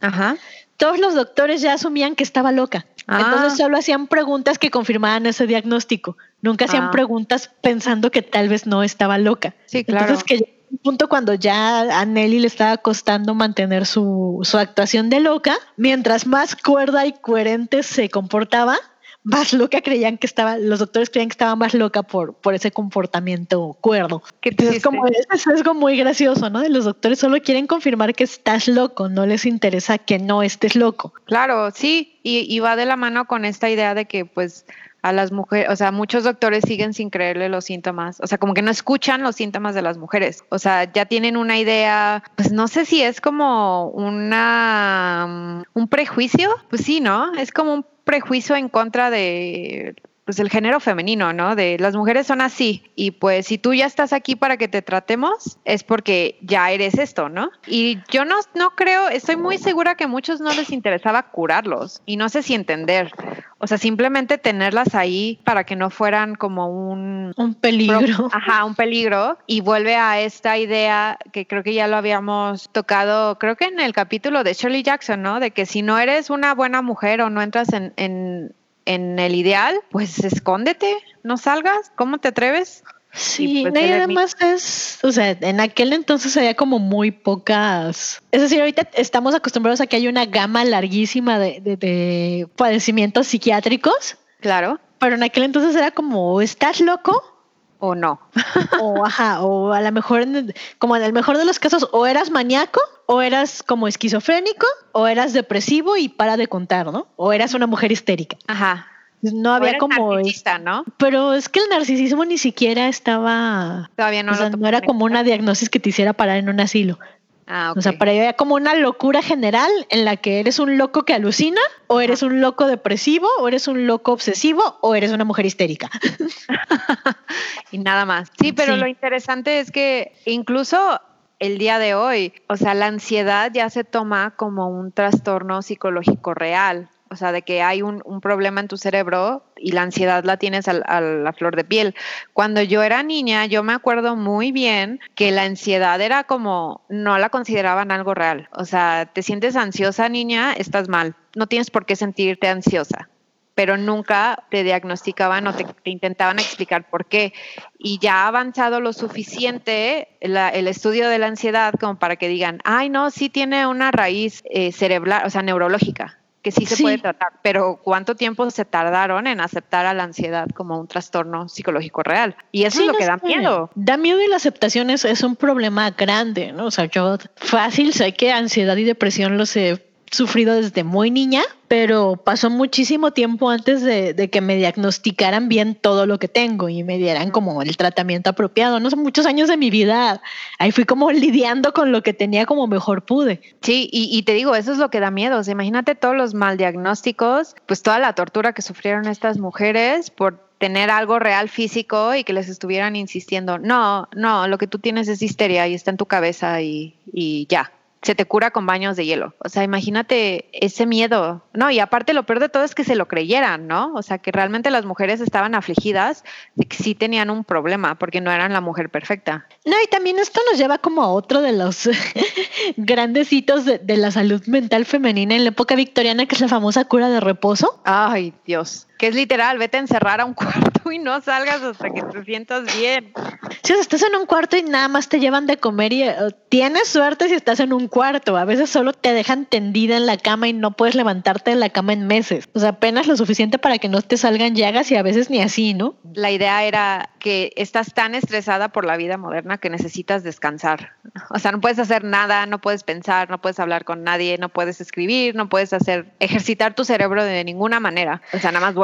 Ajá. todos los doctores ya asumían que estaba loca. Ah. Entonces solo hacían preguntas que confirmaban ese diagnóstico. Nunca hacían ah. preguntas pensando que tal vez no estaba loca. Sí, claro. Entonces que un punto cuando ya a Nelly le estaba costando mantener su, su actuación de loca, mientras más cuerda y coherente se comportaba, más loca creían que estaba, los doctores creían que estaba más loca por, por ese comportamiento cuerdo. es como es, algo muy gracioso, ¿no? Los doctores solo quieren confirmar que estás loco, no les interesa que no estés loco. Claro, sí, y, y va de la mano con esta idea de que pues a las mujeres, o sea, muchos doctores siguen sin creerle los síntomas, o sea, como que no escuchan los síntomas de las mujeres, o sea, ya tienen una idea, pues no sé si es como una mm, un prejuicio, pues sí, ¿no? Es como un prejuicio en contra de pues el género femenino, ¿no? De las mujeres son así y pues si tú ya estás aquí para que te tratemos es porque ya eres esto, ¿no? Y yo no, no creo, estoy muy segura que a muchos no les interesaba curarlos y no sé si entender, o sea, simplemente tenerlas ahí para que no fueran como un... Un peligro. Ajá, un peligro y vuelve a esta idea que creo que ya lo habíamos tocado, creo que en el capítulo de Shirley Jackson, ¿no? De que si no eres una buena mujer o no entras en, en en el ideal, pues escóndete, no salgas, ¿cómo te atreves? Sí, pues, y además es, o sea, en aquel entonces había como muy pocas, es decir, ahorita estamos acostumbrados a que hay una gama larguísima de, de padecimientos psiquiátricos. Claro. Pero en aquel entonces era como, ¿estás loco? O no. o ajá, o a lo mejor, como en el mejor de los casos, o eras maníaco, o eras como esquizofrénico, o eras depresivo y para de contar, ¿no? O eras una mujer histérica. Ajá. No había como. ¿no? Pero es que el narcisismo ni siquiera estaba. Todavía no o sea, no era como una diagnosis que te hiciera parar en un asilo. Ah, O sea, para ella como una locura general en la que eres un loco que alucina, o eres un loco depresivo, o eres un loco obsesivo, o eres una mujer histérica. y nada más. Sí, pero Sí. lo interesante es que incluso el día de hoy, o sea, la ansiedad ya se toma como un trastorno psicológico real. O sea, de que hay un, problema en tu cerebro y la ansiedad la tienes a, la flor de piel. Cuando yo era niña, yo me acuerdo muy bien que la ansiedad era como, no la consideraban algo real. O sea, te sientes ansiosa, niña, estás mal. No tienes por qué sentirte ansiosa pero nunca te diagnosticaban o te, te intentaban explicar por qué. Y ya ha avanzado lo suficiente el estudio de la ansiedad como para que digan, ay, no, sí tiene una raíz eh, cerebral, o sea, neurológica, que sí se Sí. puede tratar, pero ¿cuánto tiempo se tardaron en aceptar a la ansiedad como un trastorno psicológico real? Y eso Sí, es lo que da sé. miedo. Da miedo y la aceptación es, es un problema grande, ¿no? O sea, yo fácil sé que ansiedad y depresión los he sufrido desde muy niña, pero pasó muchísimo tiempo antes de, que me diagnosticaran bien todo lo que tengo y me dieran como el tratamiento apropiado. No son muchos años de mi vida. Ahí fui como lidiando con lo que tenía como mejor pude. Sí, y, te digo, eso es lo que da miedo. O imagínate todos los mal diagnósticos, pues toda la tortura que sufrieron estas mujeres por tener algo real físico y que les estuvieran insistiendo, no, no, lo que tú tienes es histeria y está en tu cabeza y ya. Se te cura con baños de hielo. O sea, imagínate ese miedo. No, y aparte lo peor de todo es que se lo creyeran, ¿no? O sea, que realmente las mujeres estaban afligidas de que sí tenían un problema porque no eran la mujer perfecta. No, y también esto nos lleva como a otro de los grandes hitos de, de la salud mental femenina en la época victoriana, que es la famosa cura de reposo. Ay, Dios. Que es literal, vete a encerrar a un cuarto y no salgas hasta que te sientas bien. Si estás en un cuarto y nada más te llevan de comer y eh, tienes suerte si estás en un cuarto. A veces solo te dejan tendida en la cama y no puedes levantarte de la cama en meses. O sea, apenas lo suficiente para que no te salgan llagas y a veces ni así, ¿no? La idea era que estás tan estresada por la vida moderna que necesitas descansar. O sea, no puedes hacer nada, no puedes pensar, no puedes hablar con nadie, no puedes escribir, no puedes hacer ejercitar tu cerebro de ninguna manera. O sea, nada más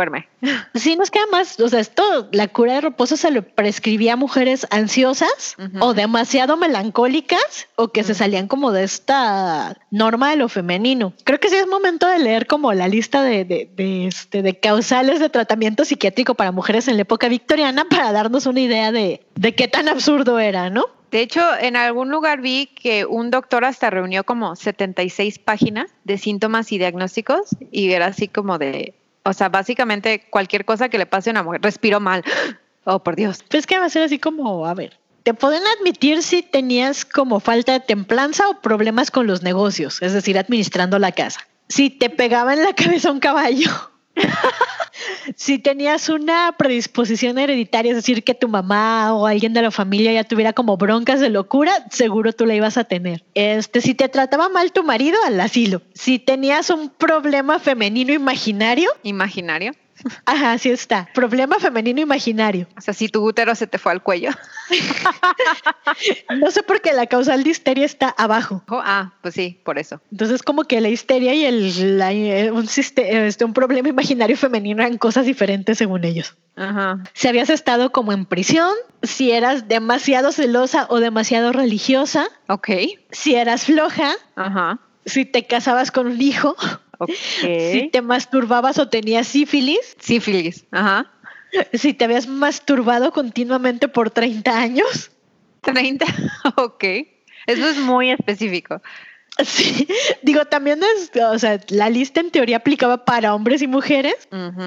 Sí, nos queda más, o sea, esto, la cura de reposo se le prescribía a mujeres ansiosas o demasiado melancólicas o que se salían como de esta norma de lo femenino. Creo que sí es momento de leer como la lista de, de, de, este, de causales de tratamiento psiquiátrico para mujeres en la época victoriana para darnos una idea de, de qué tan absurdo era, ¿no? De hecho, en algún lugar vi que un doctor hasta reunió como 76 páginas de síntomas y diagnósticos y era así como de, o sea, básicamente cualquier cosa que le pase a una mujer, respiró mal. Oh, por Dios. Pues que va a ser así como, a ver, te pueden admitir si tenías como falta de templanza o problemas con los negocios, es decir, administrando la casa. Si te pegaba en la cabeza un caballo. si tenías una predisposición hereditaria, es decir, que tu mamá o alguien de la familia ya tuviera como broncas de locura, seguro tú la ibas a tener. Este, si te trataba mal tu marido, al asilo. Si tenías un problema femenino imaginario, Imaginario. Ajá, así está. Problema femenino imaginario. O sea, si tu útero se te fue al cuello. No sé por qué la causal de histeria está abajo. Oh, ah, pues sí, por eso. Entonces, como que la histeria y el, la- eh, un, este, un problema imaginario femenino eran cosas diferentes según ellos. Ajá. Si habías estado como en prisión, si eras demasiado celosa o demasiado religiosa, Ok. si eras floja, Ajá. si te casabas con un hijo, Si te masturbabas o tenías sífilis, Sífilis. Ajá. si te habías masturbado continuamente por 30 años. 30. Ok. Eso es muy específico. Sí, digo, también es, o sea, la lista en teoría aplicaba para hombres y mujeres,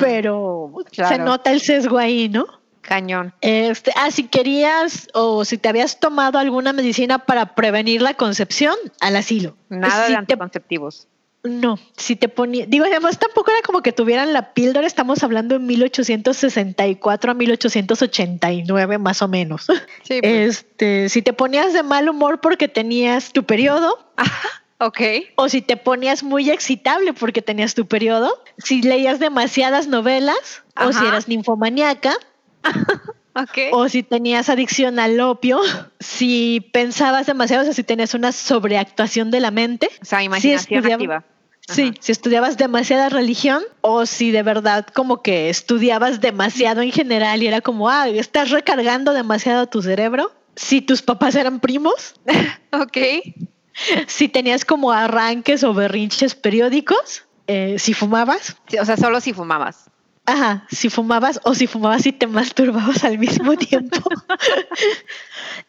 pero se nota el sesgo ahí, ¿no? Cañón. Este, ah, si querías o si te habías tomado alguna medicina para prevenir la concepción, al asilo. Nada Si de te- anticonceptivos. No, si te ponía, digo, además tampoco era como que tuvieran la píldora, estamos hablando en 1864 a 1889 más o menos. Sí. pues. Este, si te ponías de mal humor porque tenías tu periodo, Ok. o si te ponías muy excitable porque tenías tu periodo, si leías demasiadas novelas, o si eras ninfomaníaca, Ok. o si tenías adicción al opio, si pensabas demasiado, o sea, si tenías una sobreactuación de la mente. O sea, imaginación activa. Sí, Ajá. si estudiabas demasiada religión o si de verdad como que estudiabas demasiado en general y era como, ah, estás recargando demasiado tu cerebro. Si tus papás eran primos, Ok. si tenías como arranques o berrinches periódicos, eh, si fumabas. o sea, solo si fumabas. Ajá, si fumabas o si fumabas y te masturbabas al mismo tiempo.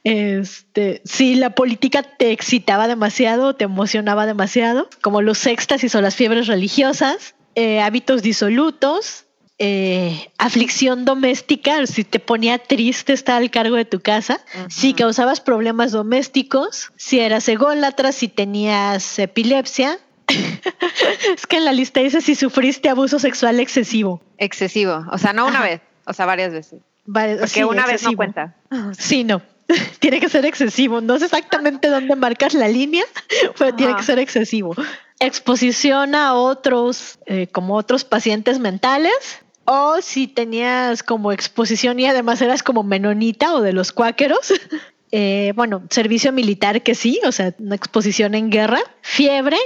este, si la política te excitaba demasiado o te emocionaba demasiado, como los éxtasis o las fiebres religiosas, eh, hábitos disolutos, eh, aflicción doméstica, si te ponía triste estar al cargo de tu casa, si causabas problemas domésticos, si eras ególatra, si tenías epilepsia, es que en la lista dice si sufriste abuso sexual excesivo. Excesivo, o sea, no una vez, o sea, varias veces. Porque una vez no cuenta. Sí, no. tiene que ser excesivo. No sé exactamente dónde marcas la línea, pero tiene que ser excesivo. Exposición a otros, eh, como otros pacientes mentales, o si tenías como exposición y además eras como menonita o de los cuáqueros. Eh, bueno, servicio militar que sí, o sea, una exposición en guerra, fiebre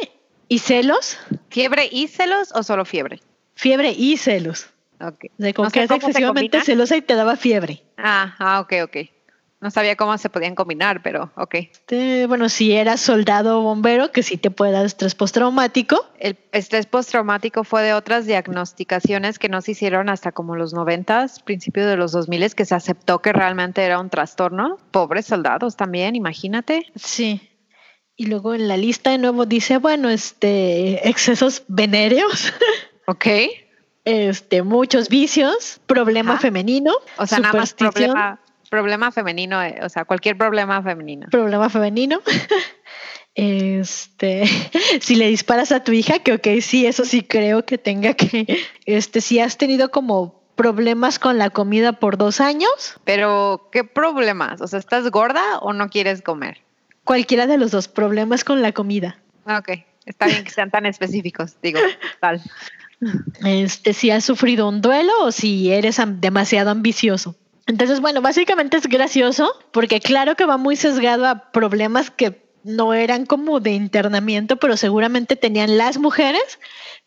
¿Y celos? ¿Fiebre y celos o solo fiebre? Fiebre y celos. Ok. De con que excesivamente celosa y te daba fiebre. Ah, ah, ok, ok. No sabía cómo se podían combinar, pero ok. Este, bueno, si eras soldado o bombero, que sí te puede dar estrés postraumático. El estrés postraumático fue de otras diagnosticaciones que no se hicieron hasta como los noventas, principios de los 2000 que se aceptó que realmente era un trastorno. Pobres soldados también, imagínate. Sí. Y luego en la lista de nuevo dice, bueno, este, excesos venéreos. Ok. Este, muchos vicios, problema femenino. O sea, nada más problema, problema femenino, eh, o sea, cualquier problema femenino. Problema femenino. Este, si le disparas a tu hija, que ok, sí, eso sí creo que tenga que, este, si has tenido como problemas con la comida por dos años. Pero, ¿qué problemas? O sea, ¿estás gorda o no quieres comer? Cualquiera de los dos problemas con la comida. Ok, está bien que sean tan específicos, digo, tal. Este, si has sufrido un duelo o si eres demasiado ambicioso. Entonces, bueno, básicamente es gracioso porque claro que va muy sesgado a problemas que no eran como de internamiento, pero seguramente tenían las mujeres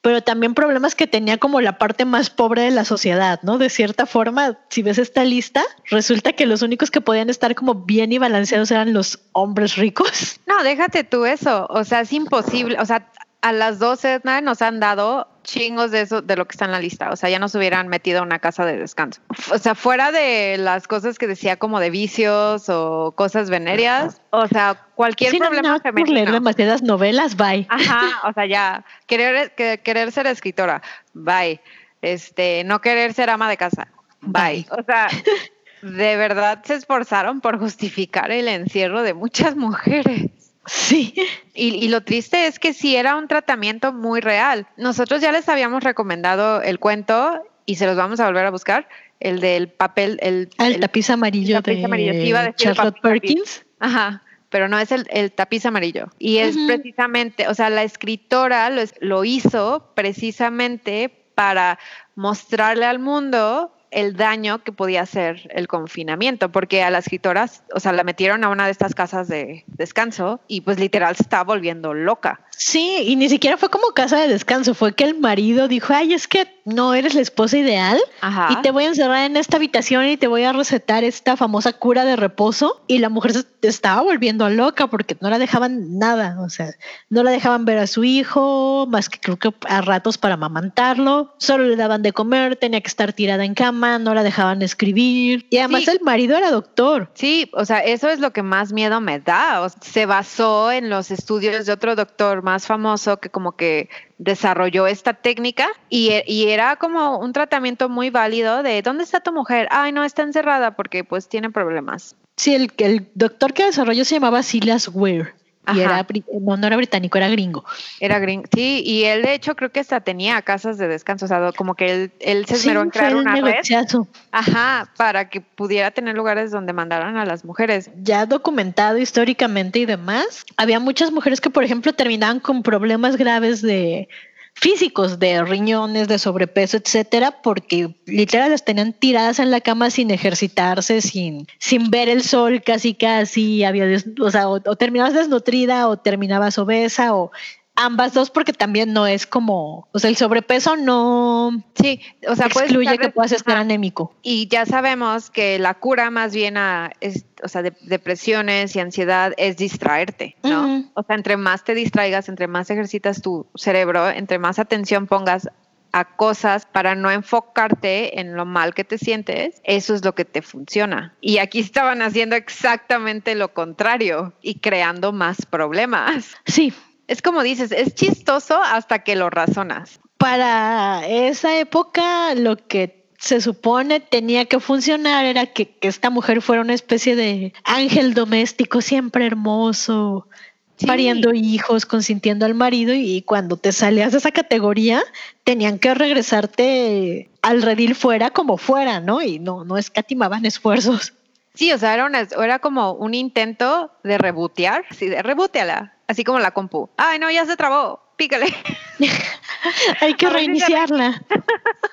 pero también problemas que tenía como la parte más pobre de la sociedad, ¿no? De cierta forma, si ves esta lista, resulta que los únicos que podían estar como bien y balanceados eran los hombres ricos. No, déjate tú eso, o sea, es imposible, o sea, a las 12 nos han dado chingos de eso, de lo que está en la lista. O sea, ya nos hubieran metido a una casa de descanso. O sea, fuera de las cosas que decía como de vicios o cosas venéreas, o sea, cualquier problema no, femenino. leer demasiadas novelas, bye. Ajá, o sea, ya, querer, querer ser escritora, bye. Este, no querer ser ama de casa, bye. O sea, de verdad se esforzaron por justificar el encierro de muchas mujeres. Sí. Y, lo triste es que sí era un tratamiento muy real. Nosotros ya les habíamos recomendado el cuento y se los vamos a volver a buscar, el del papel, el, ah, el, tapiz amarillo de Charlotte Perkins. Ajá, pero no es el, tapiz amarillo. Y es precisamente, o sea, la escritora lo, lo hizo precisamente para mostrarle al mundo el daño que podía hacer el confinamiento, porque a las escritoras, o sea, la metieron a una de estas casas de descanso y pues literal se estaba volviendo loca. Sí, y ni siquiera fue como casa de descanso, fue que el marido dijo, ay, es que no eres la esposa ideal y te voy a encerrar en esta habitación y te voy a recetar esta famosa cura de reposo. Y la mujer se estaba volviendo loca porque no la dejaban nada, o sea, no la dejaban ver a su hijo, más que creo que a ratos para amamantarlo, solo le daban de comer, tenía que estar tirada en cama, no la dejaban escribir y además el marido era doctor. Sí, o sea, eso es lo que más miedo me da. se basó en los estudios de otro doctor más famoso que como que desarrolló esta técnica y, era como un tratamiento muy válido de ¿dónde está tu mujer? Ay, no, está encerrada porque pues tiene problemas. Sí, el, el doctor que desarrolló se llamaba Silas Ware. Y era, no, no era británico, era gringo. Era gringo, sí, y él de hecho creo que hasta tenía casas de descanso, o sea, como que él, él se esmeró en crear una red. Ajá, para que pudiera tener lugares donde mandaran a las mujeres. Ya documentado históricamente y demás, había muchas mujeres que, por ejemplo, terminaban con problemas graves de físicos de riñones, de sobrepeso, etcétera, porque literal las tenían tiradas en la cama sin ejercitarse, sin, sin ver el sol casi casi, había, o sea, o, terminabas desnutrida o terminabas obesa o ambas dos porque también no es como, o sea, el sobrepeso no sí, o sea, excluye que puedas estar anémico. Y ya sabemos que la cura más bien a, o sea, de, depresiones y ansiedad es distraerte, ¿no? O sea, entre más te distraigas, entre más ejercitas tu cerebro, entre más atención pongas a cosas para no enfocarte en lo mal que te sientes, eso es lo que te funciona. Y aquí estaban haciendo exactamente lo contrario y creando más problemas. Sí. Es como dices, es chistoso hasta que lo razonas. Para esa época, lo que se supone tenía que funcionar era que, que, esta mujer fuera una especie de ángel doméstico, siempre hermoso, pariendo hijos, consintiendo al marido y cuando te salías de esa categoría tenían que regresarte al redil fuera como fuera, ¿no? Y no, no escatimaban esfuerzos. Sí, o sea, era, era como un intento de rebotear, sí, de reboteala, así como la compu. Ay, no, ya se trabó, pícale. Hay que reiniciarla.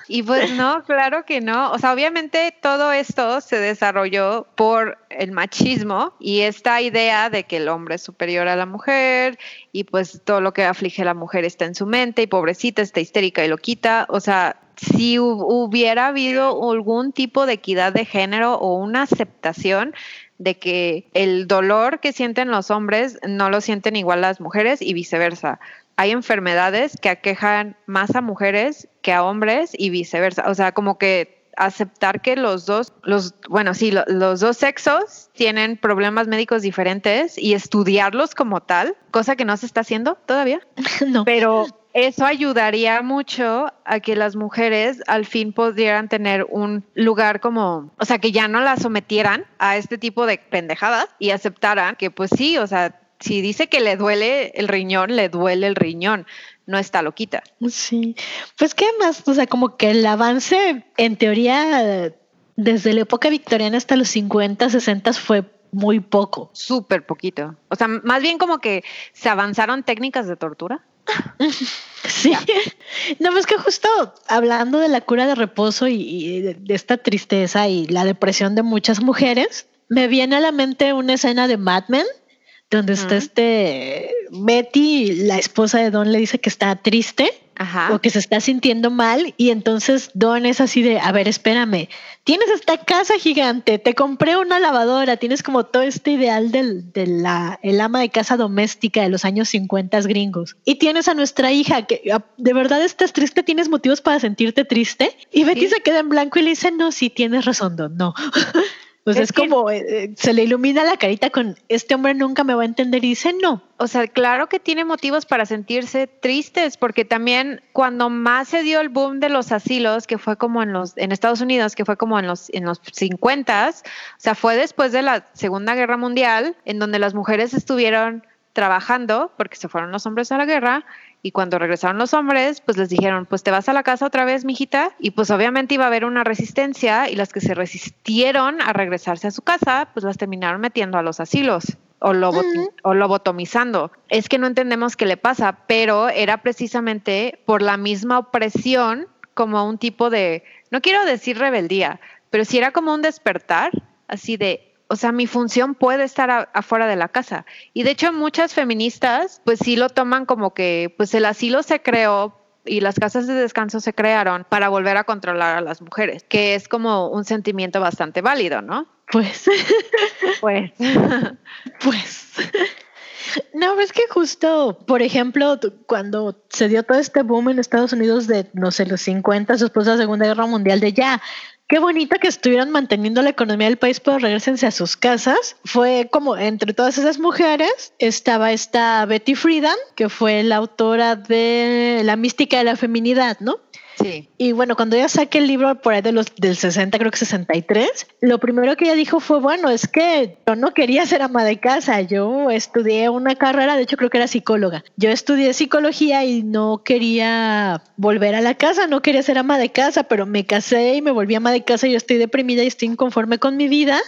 y pues no, claro que no. O sea, obviamente todo esto se desarrolló por el machismo y esta idea de que el hombre es superior a la mujer y pues todo lo que aflige a la mujer está en su mente y pobrecita está histérica y lo quita. O sea, si hubiera habido algún tipo de equidad de género o una aceptación de que el dolor que sienten los hombres no lo sienten igual las mujeres y viceversa hay enfermedades que aquejan más a mujeres que a hombres y viceversa. O sea, como que aceptar que los dos, los, bueno, sí, los dos sexos tienen problemas médicos diferentes y estudiarlos como tal, cosa que no se está haciendo todavía. no. Pero eso ayudaría mucho a que las mujeres al fin pudieran tener un lugar como, o sea, que ya no las sometieran a este tipo de pendejadas y aceptaran que pues sí, o sea, si dice que le duele el riñón, le duele el riñón, no está loquita. Sí, pues qué más, o sea, como que el avance en teoría desde la época victoriana hasta los 50, 60 fue muy poco. Súper poquito. O sea, más bien como que se avanzaron técnicas de tortura. Sí, no, más que justo hablando de la cura de reposo y, de, esta tristeza y la depresión de muchas mujeres, me viene a la mente una escena de Mad Men donde está este Betty, la esposa de Don, le dice que está triste o que se está sintiendo mal y entonces Don es así de, a ver, espérame, tienes esta casa gigante, te compré una lavadora, tienes como todo este ideal del, de la, el ama de casa doméstica de los años 50 gringos y tienes a nuestra hija que de verdad estás triste, tienes motivos para sentirte triste y Betty se queda en blanco y le dice, no, sí, tienes razón, Don, no. Pues es, como eh, eh, se le ilumina la carita con este hombre nunca me va a entender y dice no. O sea, claro que tiene motivos para sentirse tristes, porque también cuando más se dio el boom de los asilos, que fue como en los en Estados Unidos, que fue como en los en los 50 o sea, fue después de la Segunda Guerra Mundial, en donde las mujeres estuvieron trabajando, porque se fueron los hombres a la guerra, y cuando regresaron los hombres, pues les dijeron, pues te vas a la casa otra vez, mijita. Y pues obviamente iba a haber una resistencia y las que se resistieron a regresarse a su casa, pues las terminaron metiendo a los asilos o, o lobotomizando. Es que no entendemos qué le pasa, pero era precisamente por la misma opresión como un tipo de, no quiero decir rebeldía, pero sí era como un despertar, así de, o sea, mi función puede estar afuera de la casa. Y de hecho muchas feministas pues sí lo toman como que pues el asilo se creó y las casas de descanso se crearon para volver a controlar a las mujeres, que es como un sentimiento bastante válido, ¿no? Pues, pues, pues. No, es que justo, por ejemplo, cuando se dio todo este boom en Estados Unidos de, no sé, los 50, después de la Segunda Guerra Mundial, de ya, Qué bonita que estuvieran manteniendo la economía del país, pero regresense a sus casas. Fue como entre todas esas mujeres estaba esta Betty Friedan, que fue la autora de La mística de la feminidad, ¿no? Sí. Y bueno, cuando ella saque el libro por ahí de los del 60, creo que 63, lo primero que ella dijo fue, bueno, es que yo no quería ser ama de casa, yo estudié una carrera, de hecho creo que era psicóloga. Yo estudié psicología y no quería volver a la casa, no quería ser ama de casa, pero me casé y me volví ama de casa yo estoy deprimida y estoy inconforme con mi vida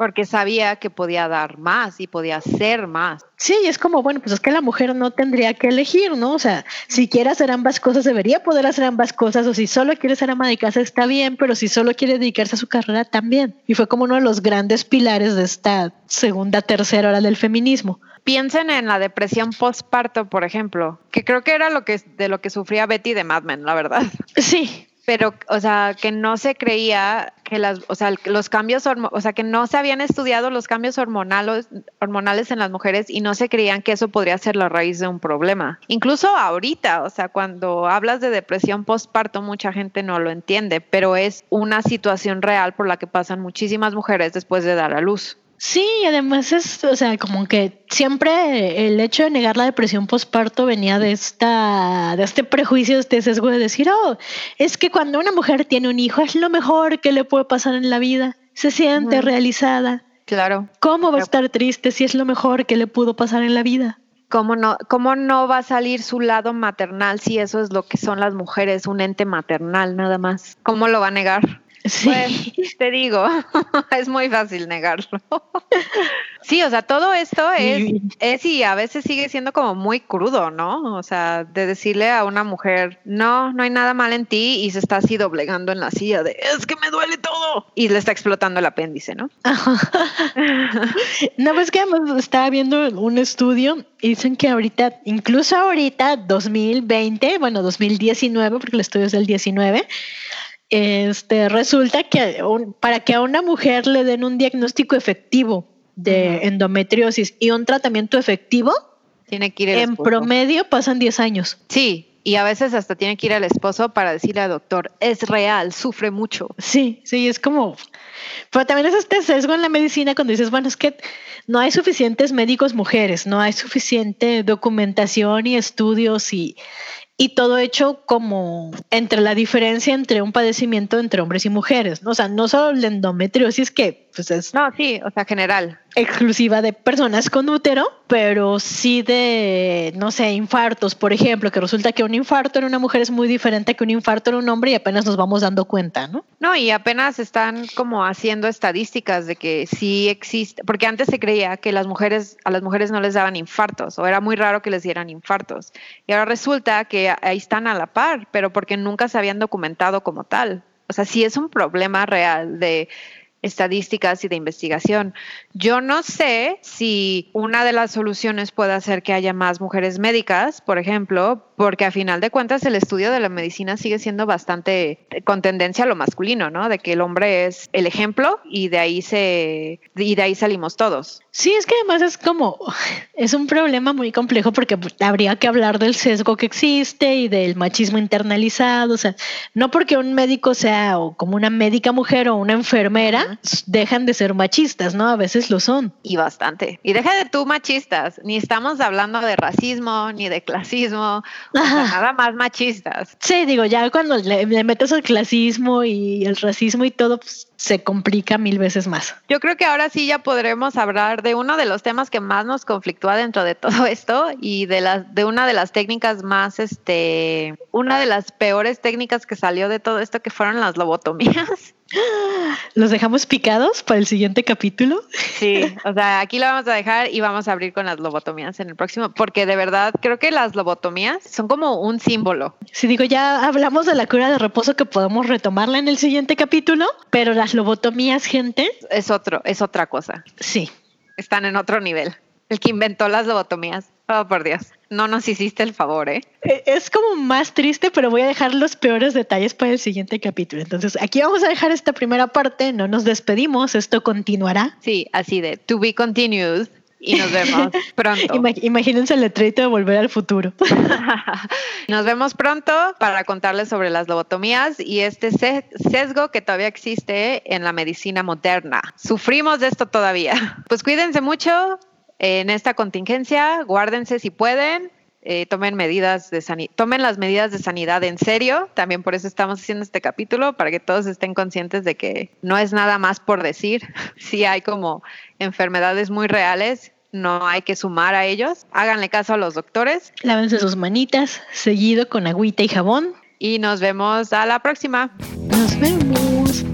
porque sabía que podía dar más y podía hacer más. Sí, es como, bueno, pues es que la mujer no tendría que elegir, ¿no? O sea, si quiere hacer ambas cosas, debería poder hacer ambas cosas, o si solo quiere ser ama de casa, está bien, pero si solo quiere dedicarse a su carrera, también. Y fue como uno de los grandes pilares de esta segunda, tercera hora del feminismo piensen en la depresión postparto, por ejemplo, que creo que era lo que de lo que sufría Betty de Mad Men, la verdad. Sí, pero, o sea, que no se creía que las, o sea, los cambios, o sea, que no se habían estudiado los cambios hormonales, hormonales en las mujeres y no se creían que eso podría ser la raíz de un problema. Incluso ahorita, o sea, cuando hablas de depresión postparto, mucha gente no lo entiende, pero es una situación real por la que pasan muchísimas mujeres después de dar a luz. Sí, además es, o sea, como que siempre el hecho de negar la depresión postparto venía de esta, de este prejuicio, de este sesgo de decir, oh, es que cuando una mujer tiene un hijo es lo mejor que le puede pasar en la vida, se siente realizada. Claro. ¿Cómo va a estar triste si es lo mejor que le pudo pasar en la vida? ¿Cómo no, ¿Cómo no va a salir su lado maternal si eso es lo que son las mujeres, un ente maternal nada más? ¿Cómo lo va a negar? Sí. Pues te digo, es muy fácil negarlo. Sí, o sea, todo esto es, es y a veces sigue siendo como muy crudo, ¿no? O sea, de decirle a una mujer, no, no hay nada mal en ti y se está así doblegando en la silla de, es que me duele todo. Y le está explotando el apéndice, ¿no? no, pues que estaba viendo un estudio y dicen que ahorita, incluso ahorita, 2020, bueno, 2019, porque el estudio es del 19, este, resulta que para que a una mujer le den un diagnóstico efectivo de endometriosis y un tratamiento efectivo, tiene que ir en promedio pasan 10 años. Sí, y a veces hasta tiene que ir al esposo para decirle al doctor, es real, sufre mucho. Sí, sí, es como... Pero también es este sesgo en la medicina cuando dices, bueno, es que no hay suficientes médicos mujeres, no hay suficiente documentación y estudios y, y todo hecho como entre la diferencia entre un padecimiento entre hombres y mujeres, ¿no? O sea, no solo la endometriosis que pues es... No, sí, o sea, general. Exclusiva de personas con útero, pero sí de, no sé, infartos, por ejemplo, que resulta que un infarto en una mujer es muy diferente que un infarto en un hombre y apenas nos vamos dando cuenta, ¿no? No, y apenas están como haciendo estadísticas de que sí existe, porque antes se creía que las mujeres, a las mujeres no les daban infartos, o era muy raro que les dieran infartos. Y ahora resulta que ahí están a la par, pero porque nunca se habían documentado como tal. O sea, sí es un problema real de estadísticas y de investigación. Yo no sé si una de las soluciones puede ser que haya más mujeres médicas, por ejemplo, porque a final de cuentas el estudio de la medicina sigue siendo bastante con tendencia a lo masculino, ¿no? De que el hombre es el ejemplo y de ahí se y de ahí salimos todos. Sí, es que además es como es un problema muy complejo porque habría que hablar del sesgo que existe y del machismo internalizado, o sea, no porque un médico sea o como una médica mujer o una enfermera dejan de ser machistas, ¿no? A veces lo son. Y bastante. Y deja de tú machistas, ni estamos hablando de racismo ni de clasismo nada más machistas. Sí, digo, ya cuando le, metes el clasismo y el racismo y todo, pues, se complica mil veces más. Yo creo que ahora sí ya podremos hablar de uno de los temas que más nos conflictúa dentro de todo esto y de las de una de las técnicas más este una de las peores técnicas que salió de todo esto que fueron las lobotomías. ¿Los dejamos picados para el siguiente capítulo? Sí, o sea, aquí lo vamos a dejar y vamos a abrir con las lobotomías en el próximo, porque de verdad creo que las lobotomías son como un símbolo. Si digo, ya hablamos de la cura de reposo que podemos retomarla en el siguiente capítulo, pero las lobotomías, gente. Es otro, es otra cosa. Sí. Están en otro nivel. El que inventó las lobotomías. Oh, por Dios. No nos hiciste el favor, ¿eh? ¿eh? Es como más triste, pero voy a dejar los peores detalles para el siguiente capítulo. Entonces, aquí vamos a dejar esta primera parte. No nos despedimos. Esto continuará. Sí, así de to be continued. Y nos vemos pronto. Imagínense el letrito de volver al futuro. nos vemos pronto para contarles sobre las lobotomías y este sesgo que todavía existe en la medicina moderna. Sufrimos de esto todavía. Pues cuídense mucho, en esta contingencia, guárdense si pueden, eh, tomen medidas de tomen las medidas de sanidad en serio. También por eso estamos haciendo este capítulo, para que todos estén conscientes de que no es nada más por decir. Si hay como enfermedades muy reales, no hay que sumar a ellos. Háganle caso a los doctores. Lávense sus manitas, seguido con agüita y jabón. Y nos vemos a la próxima. Nos vemos.